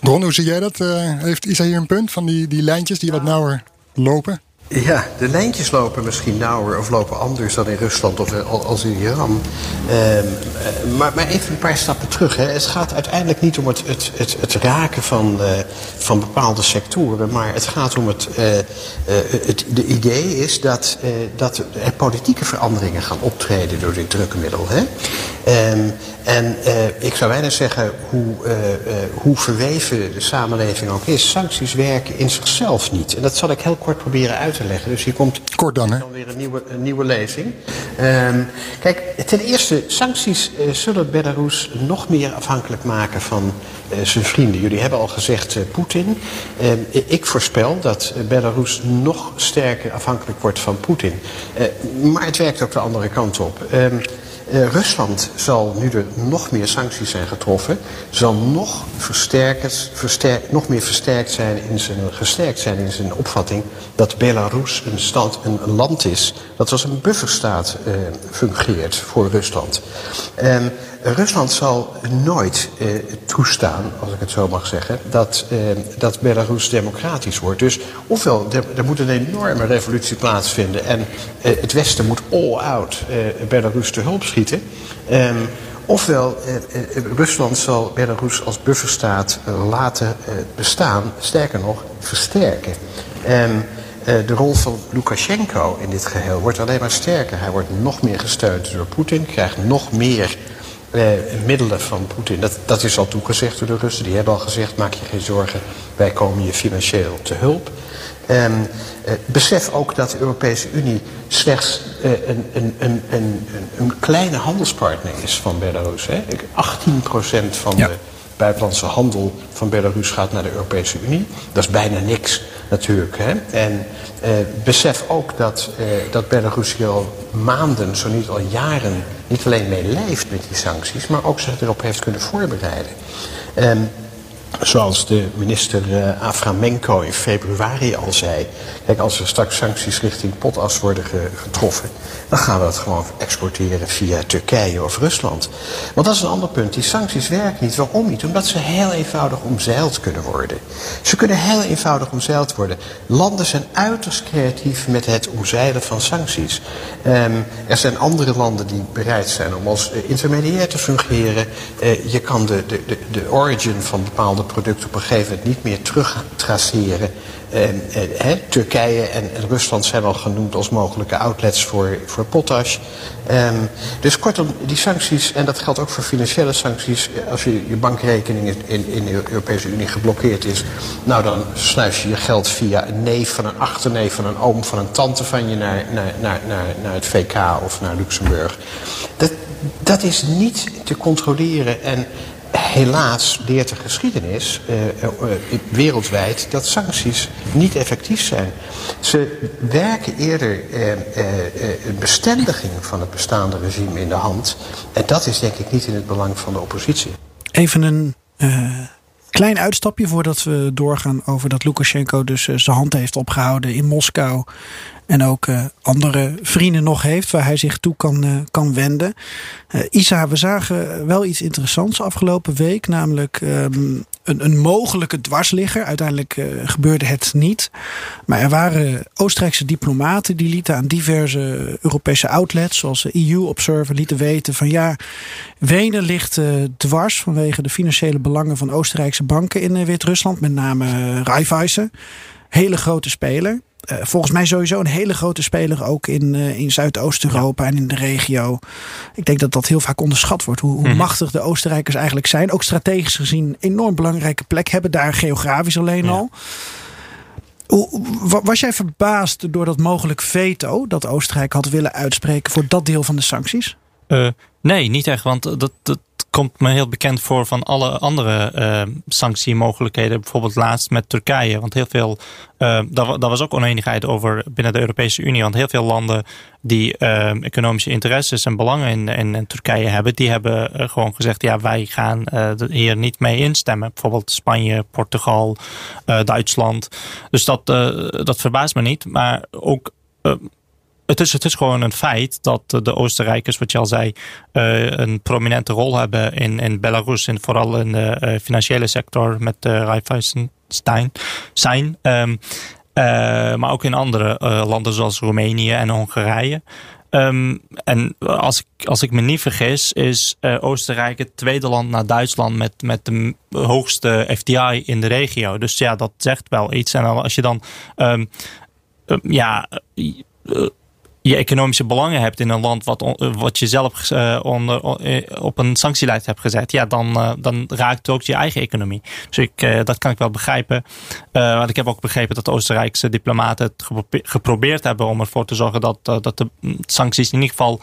Ron, hoe zie jij dat? Uh, heeft Isa hier een punt van die, die lijntjes die wat nauwer lopen? Ja, de lijntjes lopen misschien nauwer of lopen anders dan in Rusland of als in Iran. Um, maar, maar even een paar stappen terug. Hè. Het gaat uiteindelijk niet om het, het, het, het raken van, uh, van bepaalde sectoren, maar het gaat om het. Uh, het de idee is dat, dat er politieke veranderingen gaan optreden door dit drukmiddel. Hè. Um, en uh, ik zou bijna zeggen, hoe, uh, uh, hoe verweven de samenleving ook is, sancties werken in zichzelf niet. En dat zal ik heel kort proberen uit te leggen. Dus hier komt kort dan, hè? dan weer een nieuwe, een nieuwe lezing. Um, kijk, ten eerste, sancties zullen Belarus nog meer afhankelijk maken van zijn vrienden. Jullie hebben al gezegd Poetin. Ehm, ik voorspel dat Belarus nog sterker afhankelijk wordt van Poetin. maar het werkt ook de andere kant op. Uh, Rusland zal, nu er nog meer sancties zijn getroffen, zal nog, versterkt, nog meer versterkt zijn in zijn, gesterkt zijn in zijn opvatting dat Belarus een, stand, een, land is dat als een bufferstaat uh, fungeert voor Rusland. Um, Rusland zal nooit uh, toestaan, als ik het zo mag zeggen, dat, uh, dat Belarus democratisch wordt. Dus ofwel, er, moet een enorme revolutie plaatsvinden en uh, het Westen moet all out Belarus te hulp schieten. Um, ofwel, Rusland zal Belarus als bufferstaat laten bestaan, sterker nog, versterken. Um, de rol van Lukashenko in dit geheel wordt alleen maar sterker. Hij wordt nog meer gesteund door Poetin, krijgt nog meer eh, middelen van Poetin. Dat, dat is al toegezegd door de Russen. Die hebben al gezegd, maak je geen zorgen, wij komen je financieel te hulp. Um, uh, besef ook dat de Europese Unie slechts uh, een, een, een, een, een kleine handelspartner is van Belarus. Hè? 18% van ja. de buitenlandse handel van Belarus gaat naar de Europese Unie. Dat is bijna niks natuurlijk. Hè? En uh, besef ook dat, uh, dat Belarus hier al maanden, zo niet al jaren, niet alleen mee leeft met die sancties, maar ook zich erop heeft kunnen voorbereiden. Um, zoals de minister uh, Aframenko in februari al zei. Kijk, als er straks sancties richting potas worden getroffen, dan gaan we dat gewoon exporteren via Turkije of Rusland. Want dat is een ander punt. Die sancties werken niet. Waarom niet? Omdat ze heel eenvoudig omzeild kunnen worden. Ze kunnen heel eenvoudig omzeild worden. Landen zijn uiterst creatief met het omzeilen van sancties. Um, er zijn andere landen die bereid zijn om als intermediair te fungeren. Uh, je kan de, de, de, de origin van bepaalde producten op een gegeven moment niet meer terug traceren. Eh, Turkije en, Rusland zijn al genoemd als mogelijke outlets voor, voor potash. Ehm, dus kortom, die sancties, en dat geldt ook voor financiële sancties. Als je, je bankrekening in, in de Europese Unie geblokkeerd is, nou dan sluis je je geld via een neef van een achterneef van een oom van een tante van je naar, naar, naar, naar, naar het VK of naar Luxemburg. Dat, dat is niet te controleren. En helaas leert de geschiedenis uh, uh, wereldwijd dat sancties niet effectief zijn. Ze werken eerder een bestendiging van het bestaande regime in de hand. En dat is denk ik niet in het belang van de oppositie. Even een klein uitstapje voordat we doorgaan over dat Lukashenko dus zijn hand heeft opgehouden in Moskou. En ook uh, andere vrienden nog heeft waar hij zich toe kan, uh, kan wenden. Uh, Isa, we zagen wel iets interessants afgelopen week. Namelijk um, een, een, mogelijke dwarsligger. Uiteindelijk gebeurde het niet. Maar er waren Oostenrijkse diplomaten die lieten aan diverse Europese outlets, zoals de EU Observer, lieten weten van ja, Wenen ligt dwars vanwege de financiële belangen van Oostenrijkse banken in Wit-Rusland. Met name Raiffeisen. Hele grote speler. Uh, volgens mij sowieso een hele grote speler ook in, uh, in Zuidoost-Europa ja. en in de regio. Ik denk dat dat heel vaak onderschat wordt. Hoe, hoe mm -hmm. machtig de Oostenrijkers eigenlijk zijn. Ook strategisch gezien enorm belangrijke plek hebben. Daar geografisch alleen ja. al. Hoe, was jij verbaasd door dat mogelijk veto dat Oostenrijk had willen uitspreken voor dat deel van de sancties? Uh, nee, niet echt. Want dat, dat, komt me heel bekend voor van alle andere uh, sanctiemogelijkheden. Bijvoorbeeld laatst met Turkije. Want heel veel, uh, daar, was ook oneenigheid over binnen de Europese Unie. Want heel veel landen die uh, economische interesses en belangen in, in, in Turkije hebben, die hebben gewoon gezegd: ja, wij gaan hier niet mee instemmen. Bijvoorbeeld Spanje, Portugal, Duitsland. Dus dat, dat verbaast me niet. Maar ook het is, het is gewoon een feit dat de Oostenrijkers, wat je al zei, uh, een prominente rol hebben in, in Belarus. En vooral in de uh, financiële sector met uh, Raiffeisenstein zijn. Um, maar ook in andere landen zoals Roemenië en Hongarije. Um, en als ik, als ik me niet vergis, is Oostenrijk het tweede land na Duitsland met, met de hoogste FDI in de regio. Dus ja, dat zegt wel iets. En als je dan um, ja je economische belangen hebt in een land wat, wat je zelf uh, onder, op een sanctielijst hebt gezet, ja, dan, dan raakt het ook je eigen economie. Dus ik, dat kan ik wel begrijpen. want ik heb ook begrepen dat Oostenrijkse diplomaten het geprobeerd hebben om ervoor te zorgen dat, dat de sancties in ieder geval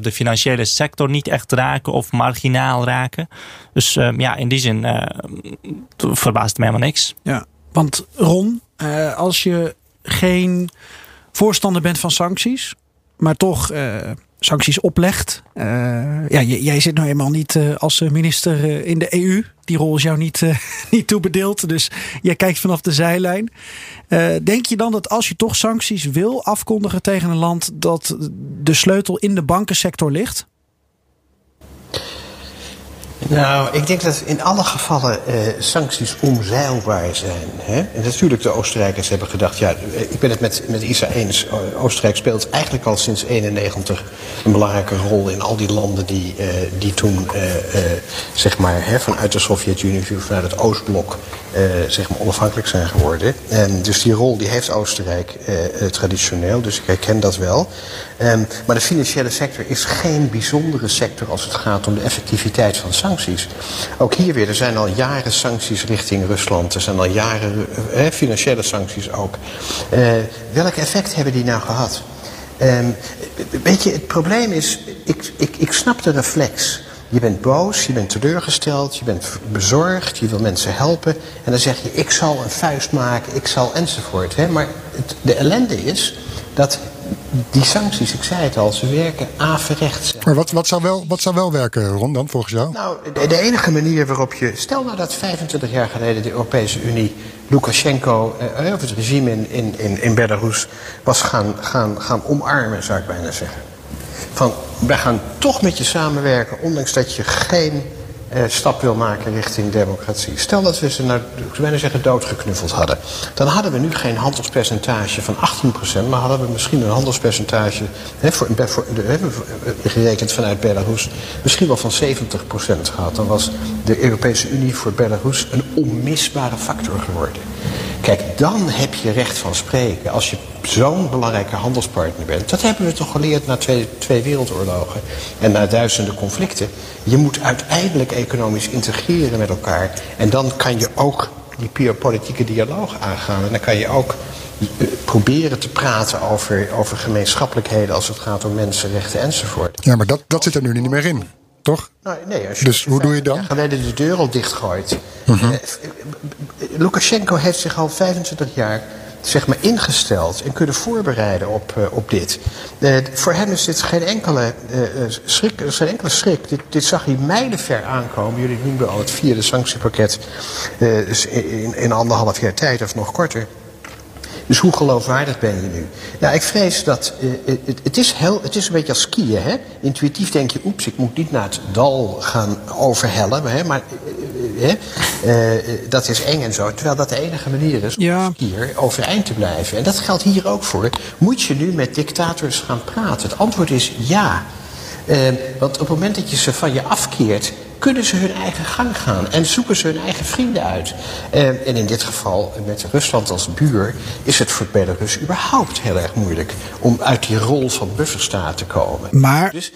de financiële sector niet echt raken of marginaal raken. Dus ja, in die zin verbaast me helemaal niks. Ja, want Ron, als je geen voorstander bent van sancties, maar toch uh, sancties oplegt. Uh, ja, jij zit nou eenmaal niet uh, als minister in de EU. Die rol is jou niet, niet toebedeeld. Dus jij kijkt vanaf de zijlijn. denk je dan dat als je toch sancties wil afkondigen tegen een land, dat de sleutel in de bankensector ligt? Nou, ik denk dat in alle gevallen eh, sancties omzeilbaar zijn. Hè? En natuurlijk, de Oostenrijkers hebben gedacht... ja, ik ben het met, met Isa eens. Oostenrijk speelt eigenlijk al sinds 91 een belangrijke rol... in al die landen die, uh, die toen, zeg maar, hè, vanuit de Sovjet-Unie... vanuit het Oostblok, zeg maar, onafhankelijk zijn geworden. En dus die rol die heeft Oostenrijk traditioneel, dus ik herken dat wel. Um, maar de financiële sector is geen bijzondere sector... als het gaat om de effectiviteit van sancties Ook hier weer, er zijn al jaren sancties richting Rusland. Er zijn al jaren eh, financiële sancties ook. Uh, welk effect hebben die nou gehad? Um, weet je, het probleem is, ik, ik, ik snap de reflex. Je bent boos, je bent teleurgesteld, je bent bezorgd, je wil mensen helpen. En dan zeg je, ik zal een vuist maken, ik zal enzovoort. Hè? Maar de ellende is dat die sancties, ik zei het al, ze werken averechts. Maar wat, wat, zou wel, wat zou wel werken, Ron, dan volgens jou? Nou, de, de, enige manier waarop je... Stel nou dat 25 jaar geleden de Europese Unie Lukashenko, eh, of het regime in, in, in, in Belarus, was gaan, gaan, gaan omarmen, zou ik bijna zeggen. Van, wij gaan toch met je samenwerken, ondanks dat je geen eh, stap wil maken richting democratie. Stel dat we ze naar, ik zou zeggen, doodgeknuffeld hadden. Dan hadden we nu geen handelspercentage van 18%, maar hadden we misschien een handelspercentage, hè, voor, voor, gerekend vanuit Belarus, misschien wel van 70% gehad. Dan was de Europese Unie voor Belarus een onmisbare factor geworden. Kijk, dan heb je recht van spreken. Als je zo'n belangrijke handelspartner bent. Dat hebben we toch geleerd na twee, twee wereldoorlogen. En na duizenden conflicten. Je moet uiteindelijk economisch integreren met elkaar. En dan kan je ook die politieke dialoog aangaan. En dan kan je ook eh, proberen te praten over, over gemeenschappelijkheden als het gaat om mensenrechten enzovoort. Ja, maar dat, dat zit er nu niet meer in. Toch? Nou, nee, als je dus hoe doe je dan? geleden de deur al dichtgooit. Uh -huh. Lukashenko heeft zich al 25 jaar zeg maar, ingesteld en kunnen voorbereiden op, uh, op dit. Uh, voor hem is dit geen enkele, uh, schrik, geen enkele schrik. Dit, dit zag hij mijlenver aankomen. Jullie noemden al het vierde sanctiepakket in, in anderhalf jaar tijd of nog korter. Dus hoe geloofwaardig ben je nu? Nou, ik vrees dat. Uh, het, het, is heel, het is een beetje als skiën. Hè? Intuïtief denk je, oeps, ik moet niet naar het dal gaan overhellen. Hè? Maar uh, uh, dat is eng en zo. Terwijl dat de enige manier is om ja. skier overeind te blijven. En dat geldt hier ook voor. Moet je nu met dictators gaan praten? Het antwoord is ja. want op het moment dat je ze van je afkeert kunnen ze hun eigen gang gaan en zoeken ze hun eigen vrienden uit. Uh, en in dit geval, met Rusland als buur, is het voor Belarus überhaupt heel erg moeilijk om uit die rol van bufferstaat te komen. Maar... Dus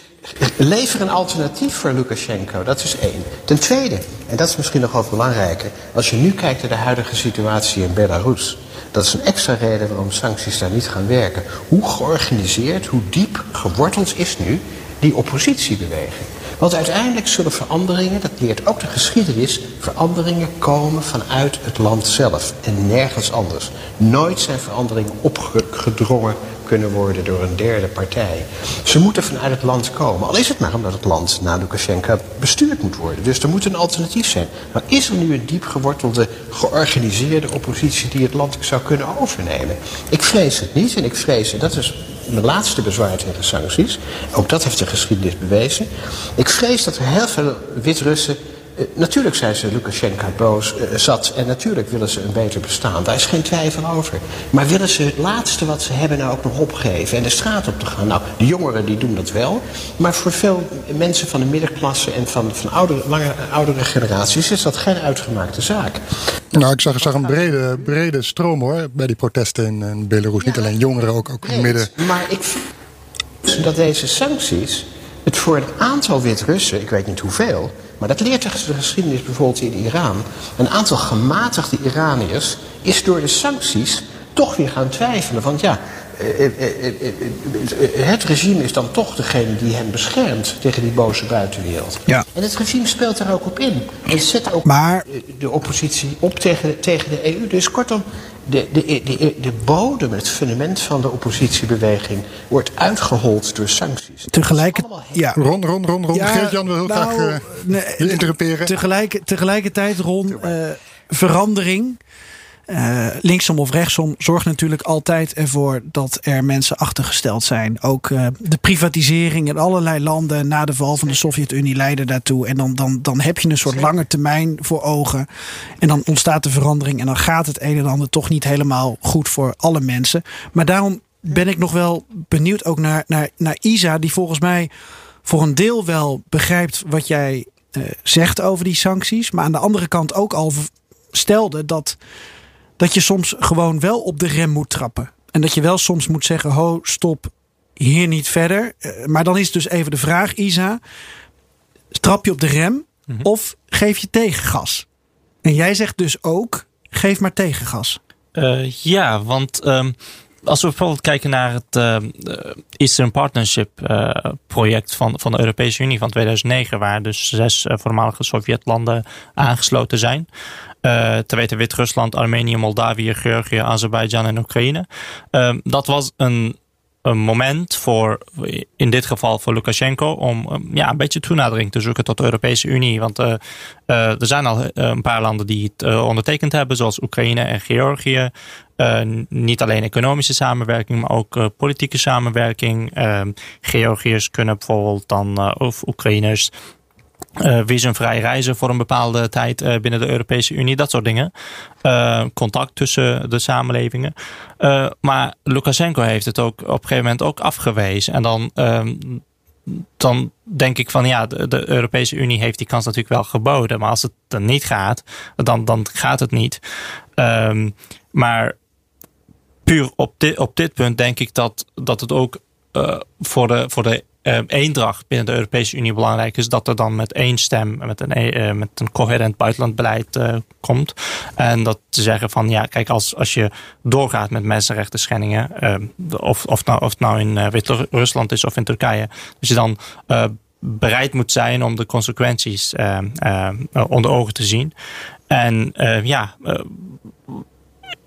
lever een alternatief voor Lukashenko, dat is één. Ten tweede, en dat is misschien nog wel belangrijker, als je nu kijkt naar de huidige situatie in Belarus. Dat is een extra reden waarom sancties daar niet gaan werken. Hoe georganiseerd, hoe diep geworteld is nu die oppositiebeweging? Want uiteindelijk zullen veranderingen, dat leert ook de geschiedenis, veranderingen komen vanuit het land zelf en nergens anders. Nooit zijn veranderingen opgedrongen kunnen worden door een derde partij. Ze moeten vanuit het land komen. Al is het maar omdat het land na Lukashenko bestuurd moet worden. Dus er moet een alternatief zijn. Maar is er nu een diep gewortelde, georganiseerde oppositie die het land zou kunnen overnemen? Ik vrees het niet en ik vrees, en dat is mijn laatste bezwaar tegen sancties. Ook dat heeft de geschiedenis bewezen. Ik vrees dat er heel veel Wit-Russen. Uh, natuurlijk zijn ze Lukashenko boos uh, zat en natuurlijk willen ze een beter bestaan. Daar is geen twijfel over. Maar willen ze het laatste wat ze hebben nou ook nog opgeven en de straat op te gaan? Nou, de jongeren die doen dat wel. Maar voor veel mensen van de middenklasse en van, van oudere, lange, oudere generaties is dat geen uitgemaakte zaak. Nou, ik zag, zag een brede, brede stroom hoor bij die protesten in, in Belarus. Ja, Niet alleen jongeren, ook, ook midden. Maar ik vind dat deze sancties het voor een aantal Wit-Russen, ik weet niet hoeveel, maar dat leert de geschiedenis bijvoorbeeld in Iran. Een aantal gematigde Iraniërs is door de sancties toch weer gaan twijfelen. Want ja, het regime is dan toch degene die hen beschermt tegen die boze buitenwereld. Ja. En het regime speelt daar ook op in. En zet ook maar... de oppositie op tegen, tegen de EU. Dus kortom, de, de, de, de bodem, het fundament van de oppositiebeweging wordt uitgehold door sancties. Tegelijkertijd. Ja. Ron, Ron, Ron, Ron. Ja, Geert-Jan wil heel nou, graag uh, nee, je interruperen. Tegelijk, tegelijkertijd, Ron, uh, verandering. Uh, linksom of rechtsom zorgt natuurlijk altijd ervoor dat er mensen achtergesteld zijn. Ook uh, de privatisering in allerlei landen na de val van de Sovjet-Unie leidde daartoe. En dan, dan, dan heb je een soort lange termijn voor ogen. En dan ontstaat de verandering en dan gaat het een en ander toch niet helemaal goed voor alle mensen. Maar daarom ben ik nog wel benieuwd ook naar, naar, naar Isa, die volgens mij voor een deel wel begrijpt wat jij uh, zegt over die sancties. Maar aan de andere kant ook al stelde dat dat je soms gewoon wel op de rem moet trappen. En dat je wel soms moet zeggen: ho, stop, hier niet verder. Maar dan is dus even de vraag, Isa: trap je op de rem mm -hmm. of geef je tegengas? En jij zegt dus ook: geef maar tegengas. Uh, ja, want. Um als we bijvoorbeeld kijken naar het uh, Eastern Partnership uh, project van, van de Europese Unie van 2009, waar dus zes uh, voormalige Sovjetlanden aangesloten zijn. te weten Wit-Rusland, Armenië, Moldavië, Georgië, Azerbeidzjan en Oekraïne. Dat was een een moment voor, in dit geval voor Lukashenko, om ja, een beetje toenadering te zoeken tot de Europese Unie. Want uh, uh, er zijn al een paar landen die het ondertekend hebben, zoals Oekraïne en Georgië. niet alleen economische samenwerking, maar ook politieke samenwerking. Georgiërs kunnen bijvoorbeeld dan, of Oekraïners, uh, visumvrij reizen voor een bepaalde tijd uh, binnen de Europese Unie, dat soort dingen. Uh, contact tussen de samenlevingen. maar Lukashenko heeft het ook op een gegeven moment ook afgewezen. En dan, ehm, dan denk ik van ja, de, Europese Unie heeft die kans natuurlijk wel geboden. Maar als het dan niet gaat, dan, dan gaat het niet. Um, maar puur op dit, op dit punt denk ik dat, dat het ook voor de, voor de eendracht binnen de Europese Unie belangrijk is dat er dan met één stem, met een, uh, met een coherent buitenlandbeleid uh, komt. En dat te zeggen van ja, kijk, als, als je doorgaat met mensenrechten schendingen, of, of, nou, of het nou in Wit-Rusland is of in Turkije, dat je dan bereid moet zijn om de consequenties onder ogen te zien. En ja,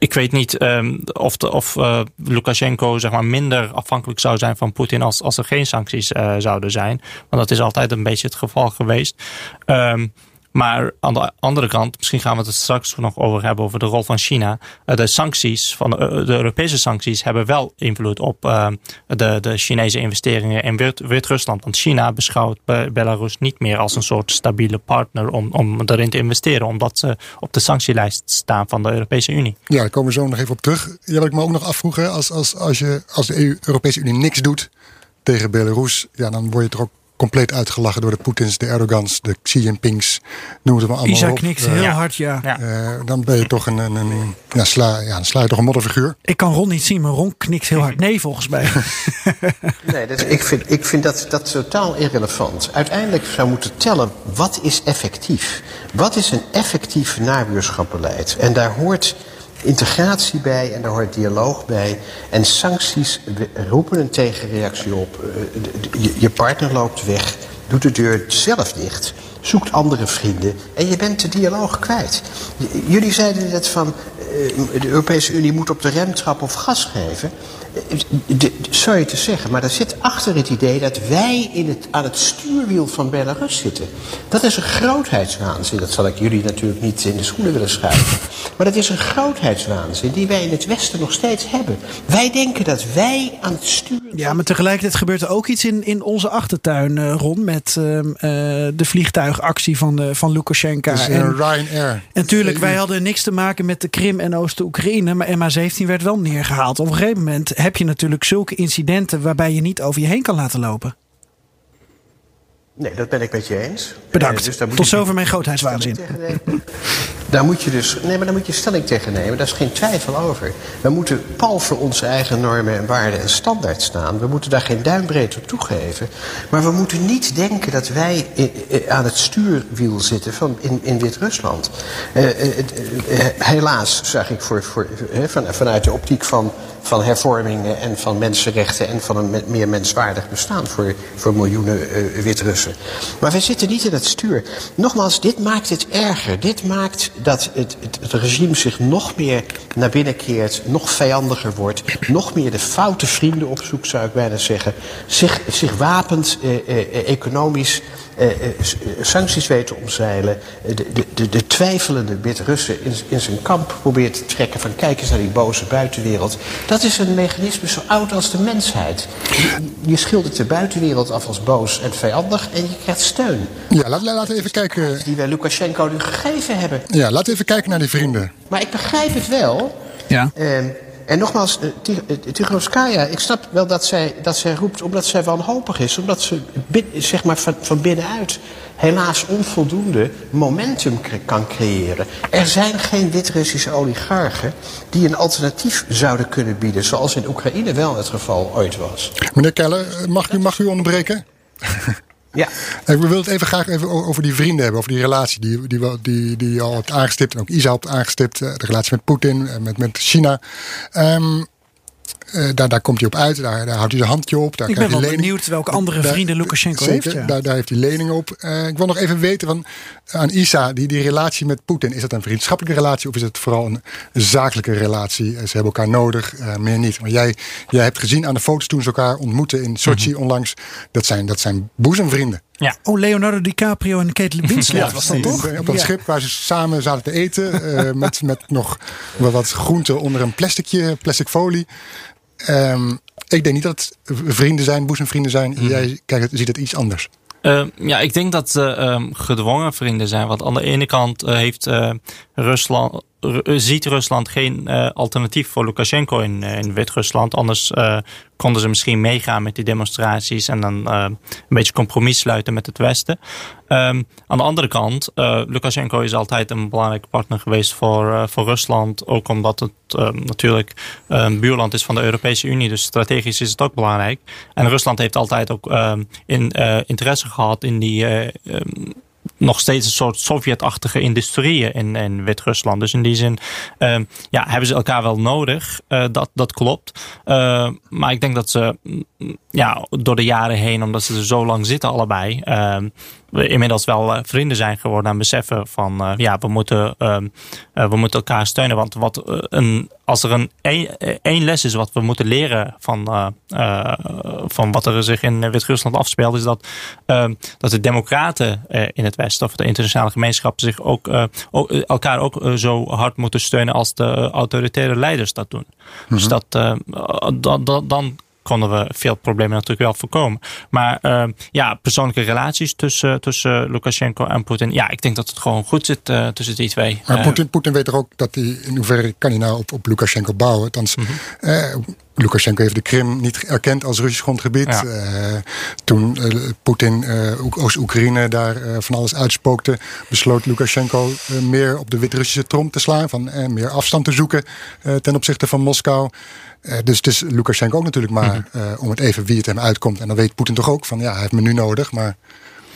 ik weet niet um, of, of uh, Lukashenko zeg maar, minder afhankelijk zou zijn van Poetin als, als er geen sancties uh, zouden zijn. Want dat is altijd een beetje het geval geweest. Um, maar aan de andere kant, misschien gaan we het straks nog over hebben over de rol van China. Eh, de sancties, van de, de Europese sancties, hebben wel invloed op uh, de, de Chinese investeringen in Wit-Rusland. Want China beschouwt Belarus niet meer als een soort stabiele partner om, om erin te investeren, omdat ze op de sanctielijst staan van de Europese Unie. Ja, daar komen we zo nog even op terug. Ja, wat ik me ook nog afvroegen, als, als, als, je, als de EU, Europese Unie niks doet tegen Belarus, ja, dan word je er ook compleet uitgelachen door de Poetins, de Erdogans, de Xi Jinpings. Noem het maar allemaal Isa knikt heel Uh, hard, ja. uh, dan ben je toch een, een, een ja, sla, ja, dan sla je toch een modderfiguur. Ik kan Ron niet zien, maar Ron knikt heel hard. Nee, volgens mij. nee, dat, ik vind, ik vind dat, dat totaal irrelevant. Uiteindelijk zou moeten tellen, wat is effectief? Wat is een effectief nabuurschapbeleid? En daar hoort integratie bij en daar hoort dialoog bij. En sancties roepen een tegenreactie op. Je partner loopt weg, doet de deur zelf dicht, zoekt andere vrienden en je bent de dialoog kwijt. Jullie zeiden net van de Europese Unie moet op de rem of gas geven. Sorry te zeggen, maar er zit achter het idee dat wij in het, aan het stuurwiel van Belarus zitten. Dat is een grootheidswaanzin. Dat zal ik jullie natuurlijk niet in de schoenen willen schuiven. Maar dat is een grootheidswaanzin die wij in het Westen nog steeds hebben. Wij denken dat wij aan het stuur. Ja, maar tegelijkertijd gebeurt er ook iets in, in onze achtertuin, uh, Ron. Met uh, uh, de vliegtuigactie van, van Lukashenko. Dus, en Ryanair. En natuurlijk, wij hadden niks te maken met de Krim en Oost-Oekraïne. Maar MH17 werd wel neergehaald. Op een gegeven moment heb je natuurlijk zulke incidenten waarbij je niet over je heen kan laten lopen. Nee, dat ben ik met je eens. Bedankt. Uh, dus Tot je zover mijn grootheidswaanzin. Daar moet je dus, nee, maar daar moet je stelling tegen nemen. Daar is geen twijfel over. We moeten pal voor onze eigen normen en waarden en standaard staan. We moeten daar geen duimbreed op toegeven. Maar we moeten niet denken dat wij aan het stuurwiel zitten van in, in Wit-Rusland. Helaas zag ik voor, voor, van, vanuit de optiek van van hervormingen en van mensenrechten en van een meer menswaardig bestaan voor, voor miljoenen uh, Maar wij zitten niet in het stuur. Nogmaals, dit maakt het erger. Dit maakt dat het, het, regime zich nog meer naar binnen keert, nog vijandiger wordt, nog meer de foute vrienden opzoekt, zou ik bijna zeggen, zich, zich wapent uh, uh, economisch. Uh, sancties weten omzeilen. De, de, de, de twijfelende Wit-Russen in, in zijn kamp probeert te trekken van kijk eens naar die boze buitenwereld. Dat is een mechanisme zo oud als de mensheid. Je, schildert de buitenwereld af als boos en vijandig en je krijgt steun. Ja, laat, laten we even kijken. Die wij Lukashenko nu gegeven hebben. Ja, laten we even kijken naar die vrienden. Maar ik begrijp het wel. Ja. Uh, en nogmaals, Tigroskaya, ik snap wel dat zij, dat zij roept omdat zij wanhopig is. Omdat ze zeg maar, van, van binnenuit helaas onvoldoende momentum kan creëren. Er zijn geen Wit-Russische oligarchen die een alternatief zouden kunnen bieden. Zoals in Oekraïne wel het geval ooit was. Meneer Keller, mag u, mag u onderbreken? Ja. We willen het even graag even over die vrienden hebben, over die relatie die, die, die, die je al hebt aangestipt en ook Isa hebt aangestipt. De relatie met Poetin, met, met China. Um, uh, daar, daar komt hij op uit, daar, daar houdt hij zijn handje op. Daar ik ben wel lening. benieuwd welke andere daar, vrienden Lukashenko zeker, heeft. Ja. Daar, daar heeft hij leningen op. Uh, ik wil nog even weten van, aan Isa, die, die relatie met Poetin, is dat een vriendschappelijke relatie of is het vooral een zakelijke relatie? Ze hebben elkaar nodig, uh, meer niet. Maar jij, jij hebt gezien aan de foto's toen ze elkaar ontmoeten in Sochi mm -hmm. onlangs, dat zijn, dat zijn boezemvrienden. Ja. Oh, Leonardo DiCaprio en Kate Winslet ja, was dat toch? Op dat ja. schip waar ze samen zaten te eten. uh, met, met nog wat groenten onder een plasticje, plastic folie. Um, ik denk niet dat het vrienden zijn, boezemvrienden zijn. Mm. Jij kijkt, ziet het iets anders. Uh, ja, ik denk dat ze um, gedwongen vrienden zijn. Want aan de ene kant uh, heeft uh, Rusland, ziet Rusland geen alternatief voor Lukashenko in, in Wit-Rusland. Anders konden ze misschien meegaan met die demonstraties en dan een beetje compromis sluiten met het Westen. Um, aan de andere kant, Lukashenko is altijd een belangrijke partner geweest voor, voor Rusland. Ook omdat het natuurlijk een buurland is van de Europese Unie. Dus strategisch is het ook belangrijk. En Rusland heeft altijd ook in interesse gehad in die um, nog steeds een soort Sovjet-achtige industrieën in, in Wit-Rusland. Dus in die zin uh, ja, hebben ze elkaar wel nodig. Uh, dat, dat klopt. Uh, maar ik denk dat ze ja, door de jaren heen, omdat ze er zo lang zitten allebei, we inmiddels wel vrienden zijn geworden en beseffen van ja, we moeten, we moeten elkaar steunen. Want wat een, als er een één les is wat we moeten leren van, van wat er zich in Wit-Rusland afspeelt, is dat, dat de democraten in het Westen of de internationale gemeenschap zich ook, ook elkaar ook zo hard moeten steunen als de autoritaire leiders dat doen. Dus dat, dat, dat, dan konden we veel problemen natuurlijk wel voorkomen. Maar uh, ja, persoonlijke relaties tussen, tussen Lukashenko en Poetin. Ja, ik denk dat het gewoon goed zit uh, tussen die twee. Maar Poetin, Poetin weet toch ook dat hij, in hoeverre kan hij nou op, op Lukashenko bouwen? Althans, mm -hmm. Lukashenko heeft de Krim niet erkend als Russisch grondgebied. Ja. Uh, toen uh, Poetin uh, Oost-Oekraïne daar van alles uitspookte, besloot Lukashenko meer op de Wit-Russische trom te slaan, van meer afstand te zoeken ten opzichte van Moskou. Dus het is Lukashenko ook natuurlijk maar mm-hmm. om het even wie het hem uitkomt. En dan weet Poetin toch ook van ja, hij heeft me nu nodig, maar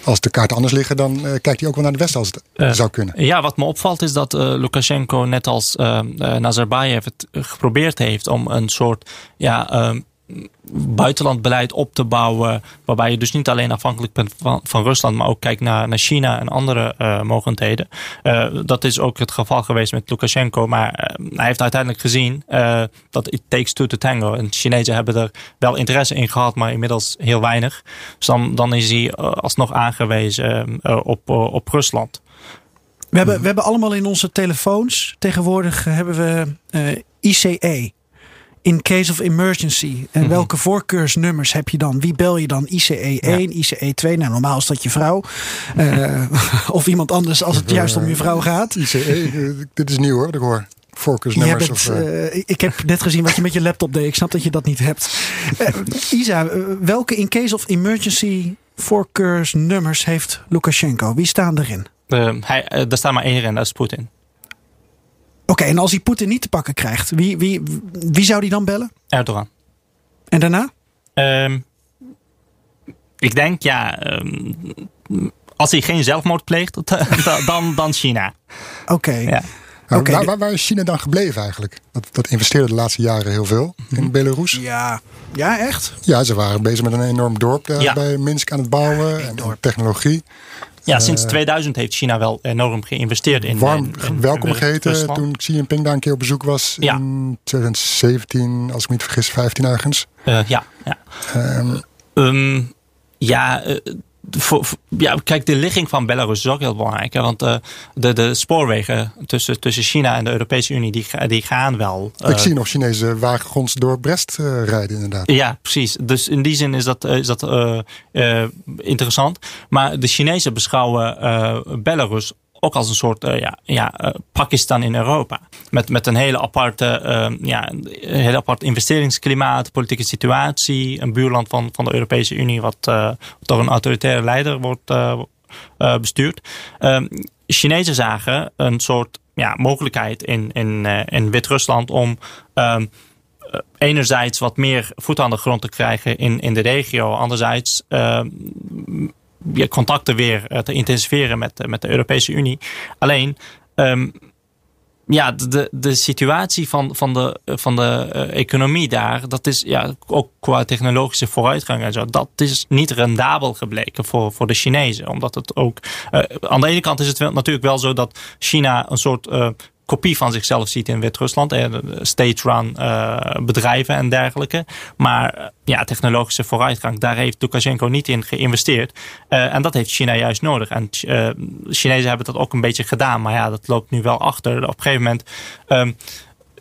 als de kaarten anders liggen, dan uh, kijkt hij ook wel naar de Westen als het zou kunnen. Ja, wat me opvalt is dat Lukashenko, net als Nazarbayev, het geprobeerd heeft om een soort ja, ehm, buitenlandbeleid op te bouwen. Waarbij je dus niet alleen afhankelijk bent van, Rusland, maar ook kijkt naar, naar China en andere uh, mogendheden. Uh, dat is ook het geval geweest met Lukashenko. Maar uh, hij heeft uiteindelijk gezien dat it takes two to tango. En Chinezen hebben er wel interesse in gehad, maar inmiddels heel weinig. Dus dan, dan is hij alsnog aangewezen op, op Rusland. We hebben, we hebben allemaal in onze telefoons tegenwoordig hebben we ICE in case of emergency. En mhm. welke voorkeursnummers heb je dan? Wie bel je dan? ICE 1, ICE 2. Nou, normaal is dat je vrouw. Uh, of iemand anders als het juist om je vrouw gaat. ICE, eh, dit is nieuw hoor, ik hoor. Voorkeursnummers. Bent, of, uh... ik heb net gezien wat je met je laptop deed. Ik snap dat je dat niet hebt. Isa, welke in case of emergency voorkeursnummers heeft Lukashenko? Wie staan erin? hij, er staat maar één in, dat is Poetin. Oké, en als hij Poetin niet te pakken krijgt, wie, wie, wie zou die dan bellen? Erdogan. En daarna? Um, ik denk, ja, um, als hij geen zelfmoord pleegt, dan, dan China. Oké. Okay. Ja. Okay. Waar, waar, waar, is China dan gebleven eigenlijk? Dat, dat investeerde de laatste jaren heel veel in mhm. Belarus. Ja. ja, echt? Ja, ze waren bezig met een enorm dorp daar ja. bij Minsk aan het bouwen. En technologie. Ja, sinds 2000 eh, heeft China wel enorm geïnvesteerd in. Warm welkom geheten toen Xi Jinping daar een keer op bezoek was ja. in 2017, als ik me niet vergis, 15 ergens. Uh, ja, ja. Um, um, ja, voor, ja, kijk, de ligging van Belarus is ook heel belangrijk. Hè? Want uh, de, de spoorwegen tussen, tussen China en de Europese Unie, die, die gaan wel. Uh, Ik zie nog Chinese wagens door Brest uh, rijden, inderdaad. Ja, precies. Dus in die zin is dat, is dat interessant. Maar de Chinezen beschouwen Belarus ook als een soort uh, ja, ja, uh, Pakistan in Europa. Met, met een hele aparte, uh, ja, een hele apart investeringsklimaat, politieke situatie. Een buurland van, van de Europese Unie wat door een autoritaire leider wordt bestuurd. Ehm, Chinezen zagen een soort ja, mogelijkheid in, in, in Wit-Rusland om ehm, enerzijds wat meer voet aan de grond te krijgen in, in de regio. Anderzijds je contacten weer eh, te intensiveren met, eh, met de Europese Unie. Alleen, um, ja, de, de situatie van, van de, van de economie daar, dat is ja, ook qua technologische vooruitgang en zo, dat is niet rendabel gebleken voor, voor de Chinezen. Omdat het ook, aan de ene kant is het natuurlijk wel zo dat China een soort kopie van zichzelf ziet in Wit-Rusland. State-run uh, bedrijven en dergelijke. Maar uh, ja, technologische vooruitgang, daar heeft Lukashenko niet in geïnvesteerd. Uh, en dat heeft China juist nodig. En Chinezen hebben dat ook een beetje gedaan. Maar ja, dat loopt nu wel achter. Op een gegeven moment... Um,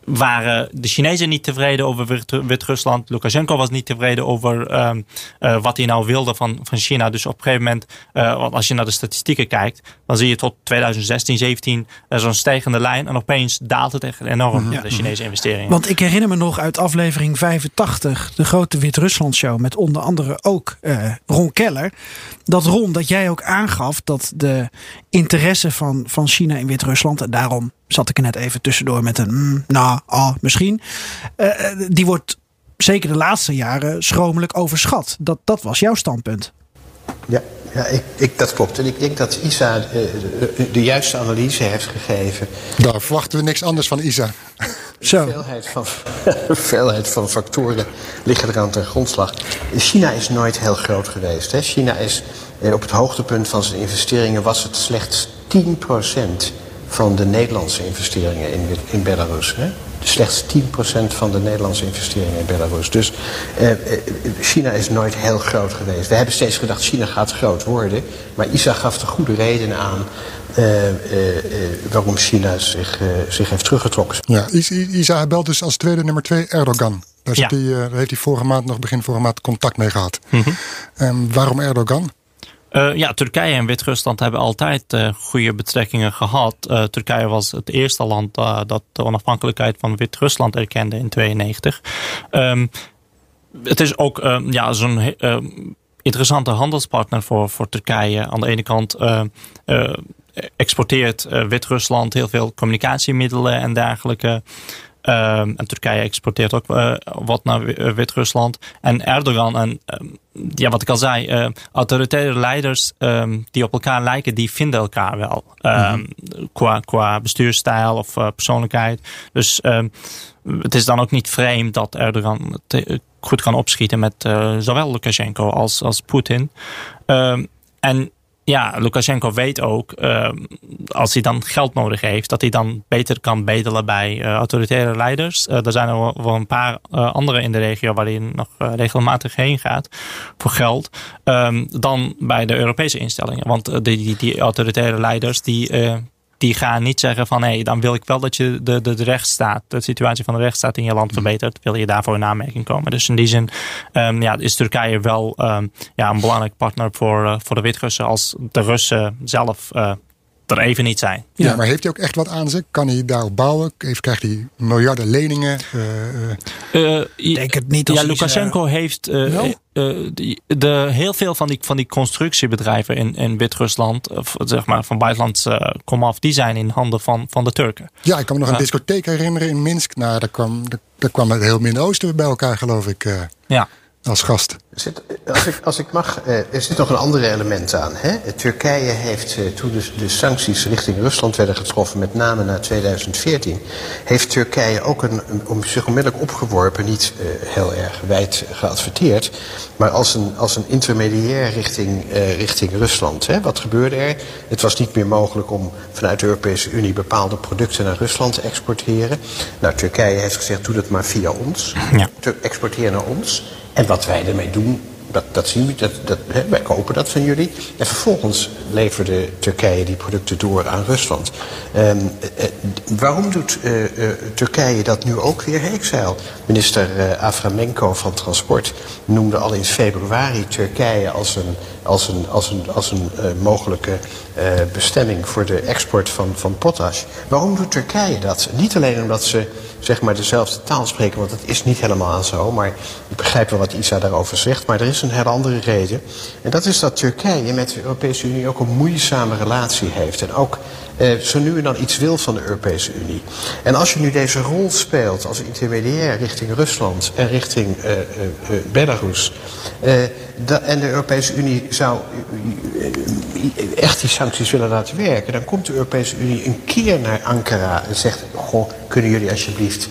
waren de Chinezen niet tevreden over Wit-Rusland. Lukashenko was niet tevreden over ehm, eh, wat hij nou wilde van, van China. Dus op een gegeven moment, uh, als je naar de statistieken kijkt, dan zie je tot 2016, 17 uh, zo'n stijgende lijn. En opeens daalt het echt enorm, de Chinese investeringen. Want ik herinner me nog uit aflevering 85, de grote Wit-Rusland show, met onder andere ook uh, Ron Keller. Dat Ron, dat jij ook aangaf dat de interesse van, van China in Wit-Rusland, en daarom zat ik er net even tussendoor met een mm, nou, ah, misschien. Uh, die wordt zeker de laatste jaren schromelijk overschat. Dat, dat was jouw standpunt. Ja, ja ik, ik, dat klopt. En ik denk dat ISA de, de, de, juiste analyse heeft gegeven. Daar verwachten we niks anders van ISA. Zo. De veelheid van, veelheid van factoren liggen eraan ten grondslag. China is nooit heel groot geweest. Hè. China is op het hoogtepunt van zijn investeringen was het slechts 10% van de Nederlandse investeringen in, in Belarus. Hè? Slechts 10% van de Nederlandse investeringen in Belarus. Dus eh, eh, China is nooit heel groot geweest. We hebben steeds gedacht China gaat groot worden. Maar Isa gaf de goede redenen aan uh, uh, waarom China zich, zich heeft teruggetrokken. Ja, Isa belt dus als tweede nummer twee Erdogan. Daar, ja. die, daar heeft hij vorige maand nog begin vorige maand contact mee gehad. Mm -hmm. waarom Erdogan? Uh, ja, Turkije en Wit-Rusland hebben altijd uh, goede betrekkingen gehad. Uh, Turkije was het eerste land dat de onafhankelijkheid van Wit-Rusland erkende in 1992. Um, het is ook ja, zo'n interessante handelspartner voor, voor Turkije. Aan de ene kant exporteert Wit-Rusland heel veel communicatiemiddelen en dergelijke. Um, en Turkije exporteert ook uh, wat naar Wit-Rusland. En Erdogan en um, ja, wat ik al zei, uh, autoritaire leiders um, die op elkaar lijken, die vinden elkaar wel. Mm qua, qua bestuurstijl of uh, persoonlijkheid. Dus het is dan ook niet vreemd dat Erdogan te, goed kan opschieten met zowel Lukashenko als, als Poetin. en ja, Lukashenko weet ook, uh, als hij dan geld nodig heeft, dat hij dan beter kan bedelen bij uh, autoritaire leiders. Uh, er zijn er wel een paar andere in de regio waar hij nog regelmatig heen gaat voor geld, um, dan bij de Europese instellingen. Want die, die, die autoritaire leiders, die, die gaan niet zeggen van hé, hey, dan wil ik wel dat je de, de, de rechtsstaat, de situatie van de rechtsstaat in je land mhm. verbetert. Wil je daarvoor in aanmerking komen? Dus in die zin um, ja, is Turkije wel um, ja, een belangrijk partner voor, uh, voor de Wit-Russen als de Russen zelf uh, er even niet zijn. Ja, maar heeft hij ook echt wat aan zich? Kan hij daarop bouwen? Heeft, krijgt hij miljarden leningen? Uh, uh, denk het niet. ja, Lukashenko heeft uh, de, de, heel veel van die, van die constructiebedrijven in, in Wit-Rusland, zeg maar van buitenlands komaf, die zijn in handen van, van de Turken. Ja, ik kan me nog een discotheek herinneren in Minsk. Nou, daar kwam, daar, daar kwam het heel Midden-Oosten bij elkaar, geloof ik. ja als gast. Zit, als, ik, als ik mag, eh, er zit nog een ander element aan. Hè? Turkije heeft, eh, toen de, de, sancties richting Rusland werden getroffen, met name na 2014, heeft Turkije ook een, om zich onmiddellijk opgeworpen, niet uh, heel erg wijd geadverteerd, maar als een, als een intermediair richting, richting Rusland. Hè? Wat gebeurde er? Het was niet meer mogelijk om vanuit de Europese Unie bepaalde producten naar Rusland te exporteren. Nou, Turkije heeft gezegd, doe dat maar via ons. Ja. Exporteer naar ons. En wat wij ermee doen, dat, dat zien we, dat, dat, wij kopen dat van jullie. En vervolgens leverde Turkije die producten door aan Rusland. Um, uh, waarom doet uh, uh, Turkije dat nu ook weer? Ik zei minister Aframenko van Transport noemde al in februari Turkije als een, als een, als een, als een mogelijke bestemming voor de export van, van potash. Waarom doet Turkije dat? Niet alleen omdat ze zeg maar dezelfde taal spreken, want het is niet helemaal zo. Maar ik begrijp wel wat Isa daarover zegt. Maar er is een hele andere reden. En dat is dat Turkije met de Europese Unie ook een moeizame relatie heeft. En ook eh, zo nu en dan iets wil van de Europese Unie. En als je nu deze rol speelt als intermediair richting Rusland en richting uh, uh, Belarus. en de Europese Unie zou echt die sancties willen laten werken. Dan komt de Europese Unie een keer naar Ankara en zegt: Goh, kunnen jullie alsjeblieft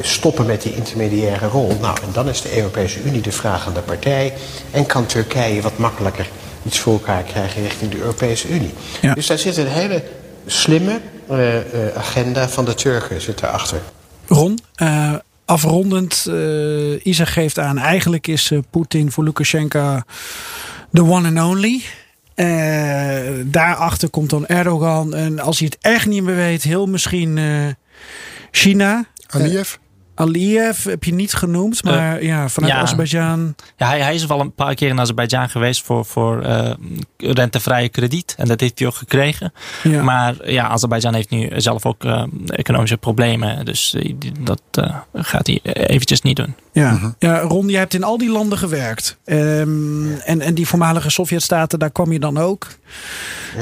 stoppen met die intermediaire rol? Nou, en dan is de Europese Unie de vragende partij. En kan Turkije wat makkelijker iets voor elkaar krijgen richting de Europese Unie. Ja. Dus daar zit een hele slimme uh, uh, agenda van de Turken zit daarachter. Ron, uh, afrondend, Isa geeft aan, eigenlijk is Poetin voor Lukashenko de one and only. daarachter komt dan Erdogan. En als hij het echt niet meer weet, heel misschien China. Aliyev? Aliyev heb je niet genoemd, maar ja, vanuit ja. Azerbeidzjan. Ja, hij, hij is wel een paar keer in Azerbeidzjan geweest voor, voor eh, rentevrije krediet. En dat heeft hij ook gekregen. Ja. Maar ja, Azerbeidzjan heeft nu zelf ook eh, economische problemen. Dus eh, dat eh, gaat hij eventjes niet doen. Ja. ja, Ron, jij hebt in al die landen gewerkt. Ehm, en, en die voormalige Sovjetstaten, daar kwam je dan ook.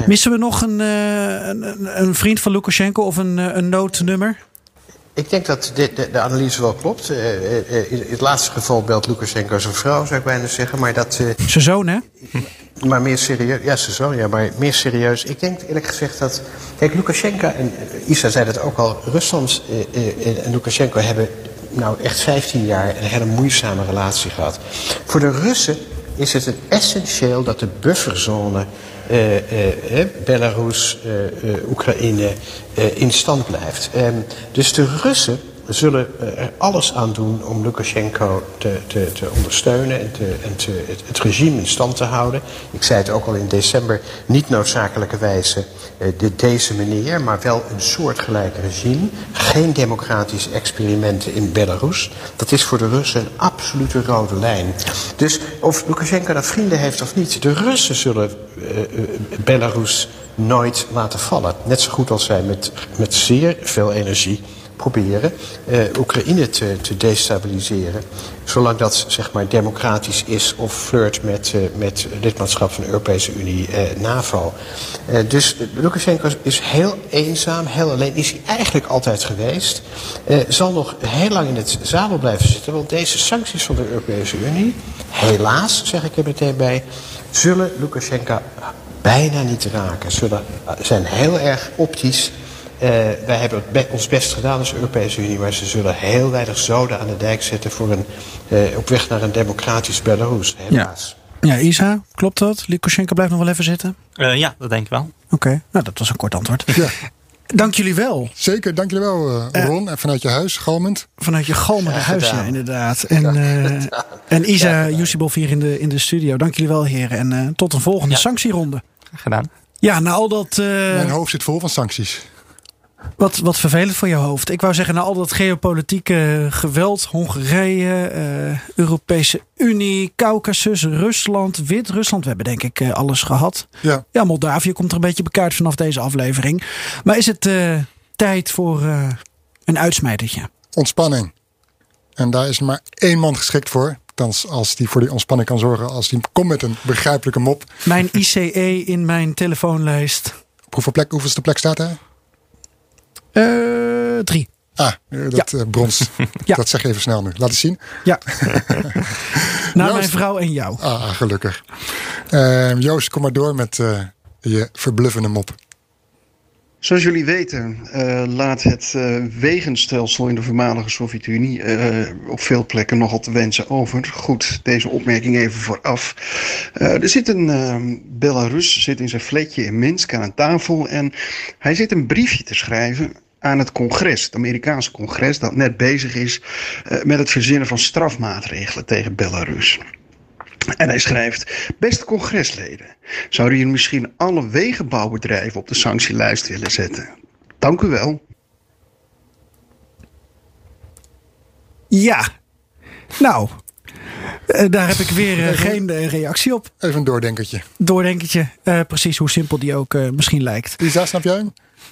Missen we nog een, eh, een, een- vriend van Lukashenko of een, eh, een noodnummer? Ik denk dat de, de, de analyse wel klopt. Eh, eh, eh, in het laatste geval belt Lukashenko zijn vrouw, zou ik bijna zeggen. Maar, dat, Zijn zoon, hè? maar meer serieus. Ja, ze zo, ja, maar meer serieus. Ik denk eerlijk gezegd dat. Kijk, Lukashenko en Isa zei dat ook al. Rusland en Lukashenko hebben nou echt 15 jaar een hele moeizame relatie gehad. Voor de Russen is het essentieel dat de bufferzone. Eh, eh, Belarus, eh, Oekraïne in stand blijft. Ehm, dus de Russen zullen eh, er alles aan doen om Lukashenko te, te, te ondersteunen en, te, en te, het, regime in stand te houden. Ik zei het ook al in december, niet noodzakelijkerwijze eh, de, deze meneer, maar wel een soortgelijk regime. Geen democratische experimenten in Belarus. Dat is voor de Russen een absolute rode lijn. Dus of Lukashenko dat vrienden heeft of niet, de Russen zullen eh, Belarus nooit laten vallen. Net zo goed als zij met, met zeer veel energie proberen eh, Oekraïne te, te destabiliseren. Zolang dat zeg maar democratisch is of flirt met, eh, met lidmaatschap van de Europese Unie, eh, NAVO. Eh, dus Lukashenko is heel eenzaam, heel alleen. Is hij eigenlijk altijd geweest. Eh, zal nog heel lang in het zadel blijven zitten. Want deze sancties van de Europese Unie, helaas zeg ik er meteen bij, zullen Lukashenko bijna niet raken. Zullen, zijn heel erg optisch. Eh, wij hebben be- ons best gedaan als Europese Unie, maar ze zullen heel weinig zoden aan de dijk zetten voor een, eh, op weg naar een democratisch Belarus, helaas. Ja, Isa, klopt dat? Lukashenko blijft nog wel even zitten? Eh, ja, dat denk ik wel. Oké, nou dat was een kort antwoord. Ja. Dank jullie wel. Zeker, dank jullie wel, Ron. En vanuit je huis, galmend. Vanuit je galmende Graag huis, ja, inderdaad. En, eh, en Isa Yusibov hier in de, in de studio. Dank jullie wel, heren. En eh, tot een volgende Ja. sanctieronde. Gedaan. Ja, na al dat... eh, Mijn hoofd zit vol van sancties. Wat, wat vervelend voor je hoofd. Ik wou zeggen, na al dat geopolitieke geweld, Hongarije, eh, Europese Unie, Caucasus, Rusland, Wit-Rusland. We hebben denk ik eh, alles gehad. Ja, Ja, Moldavië komt er een beetje bekaard vanaf deze aflevering. Maar is het eh, tijd voor een uitsmijtertje? ontspanning. En daar is maar één man geschikt voor. Althans, als die voor die ontspanning kan zorgen. Als die komt met een begrijpelijke mop. Mijn ICE in mijn telefoonlijst. Op hoeveel plek, hoeveelste plek staat hij? Eh, drie. Ah, eh, dat eh, brons. Ja. Dat zeg je even snel nu. Laat eens zien. Ja. Na Joost. mijn vrouw en jou. Ah, gelukkig. Joost, kom maar door met eh, je verbluffende mop. Zoals jullie weten eh, laat het eh, wegenstelsel in de voormalige Sovjet-Unie eh, op veel plekken nogal te wensen over. Goed, deze opmerking even vooraf. Eh, er zit een eh, Belarus zit in zijn flatje in Minsk aan een tafel en hij zit een briefje te schrijven aan het congres, het Amerikaanse congres dat net bezig is eh, met het verzinnen van strafmaatregelen tegen Belarus. En hij schrijft: Beste congresleden, zouden jullie misschien alle wegenbouwbedrijven op de sanctielijst willen zetten? Dank u wel. Ja. Nou, eh, daar heb ik weer eh, geen reactie op. Even een doordenkertje. Doordenkertje. Eh, precies hoe simpel die ook eh, misschien lijkt. Lisa, snap jij?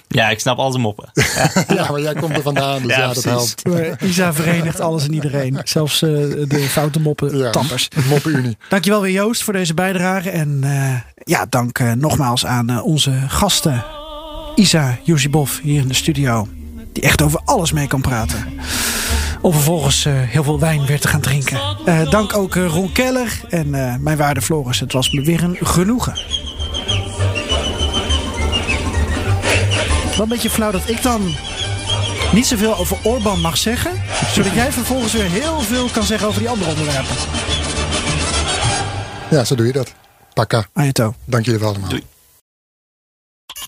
Ja, ik snap al zijn moppen. Ja, maar jij komt er vandaan, dus ja, Ja, dat helpt. Isa verenigt alles en iedereen. Zelfs eh, de foute moppen Ja, tappers. Moppenunie. Dankjewel weer Joost voor deze bijdrage. En eh, ja, dank eh, nogmaals aan onze gasten. Isa Yusibov hier in de studio. Die echt over alles mee kan praten. Om vervolgens eh, heel veel wijn weer te gaan drinken. Eh, dank ook Ron Keller en eh, mijn waarde Floris. Het was me weer een genoegen. Wel een beetje flauw dat ik dan niet zoveel over Orbán mag zeggen. Zodat jij vervolgens weer heel veel kan zeggen over die andere onderwerpen. Ja, zo doe je dat. Pakka. Ayato. Dank jullie wel allemaal. Doei.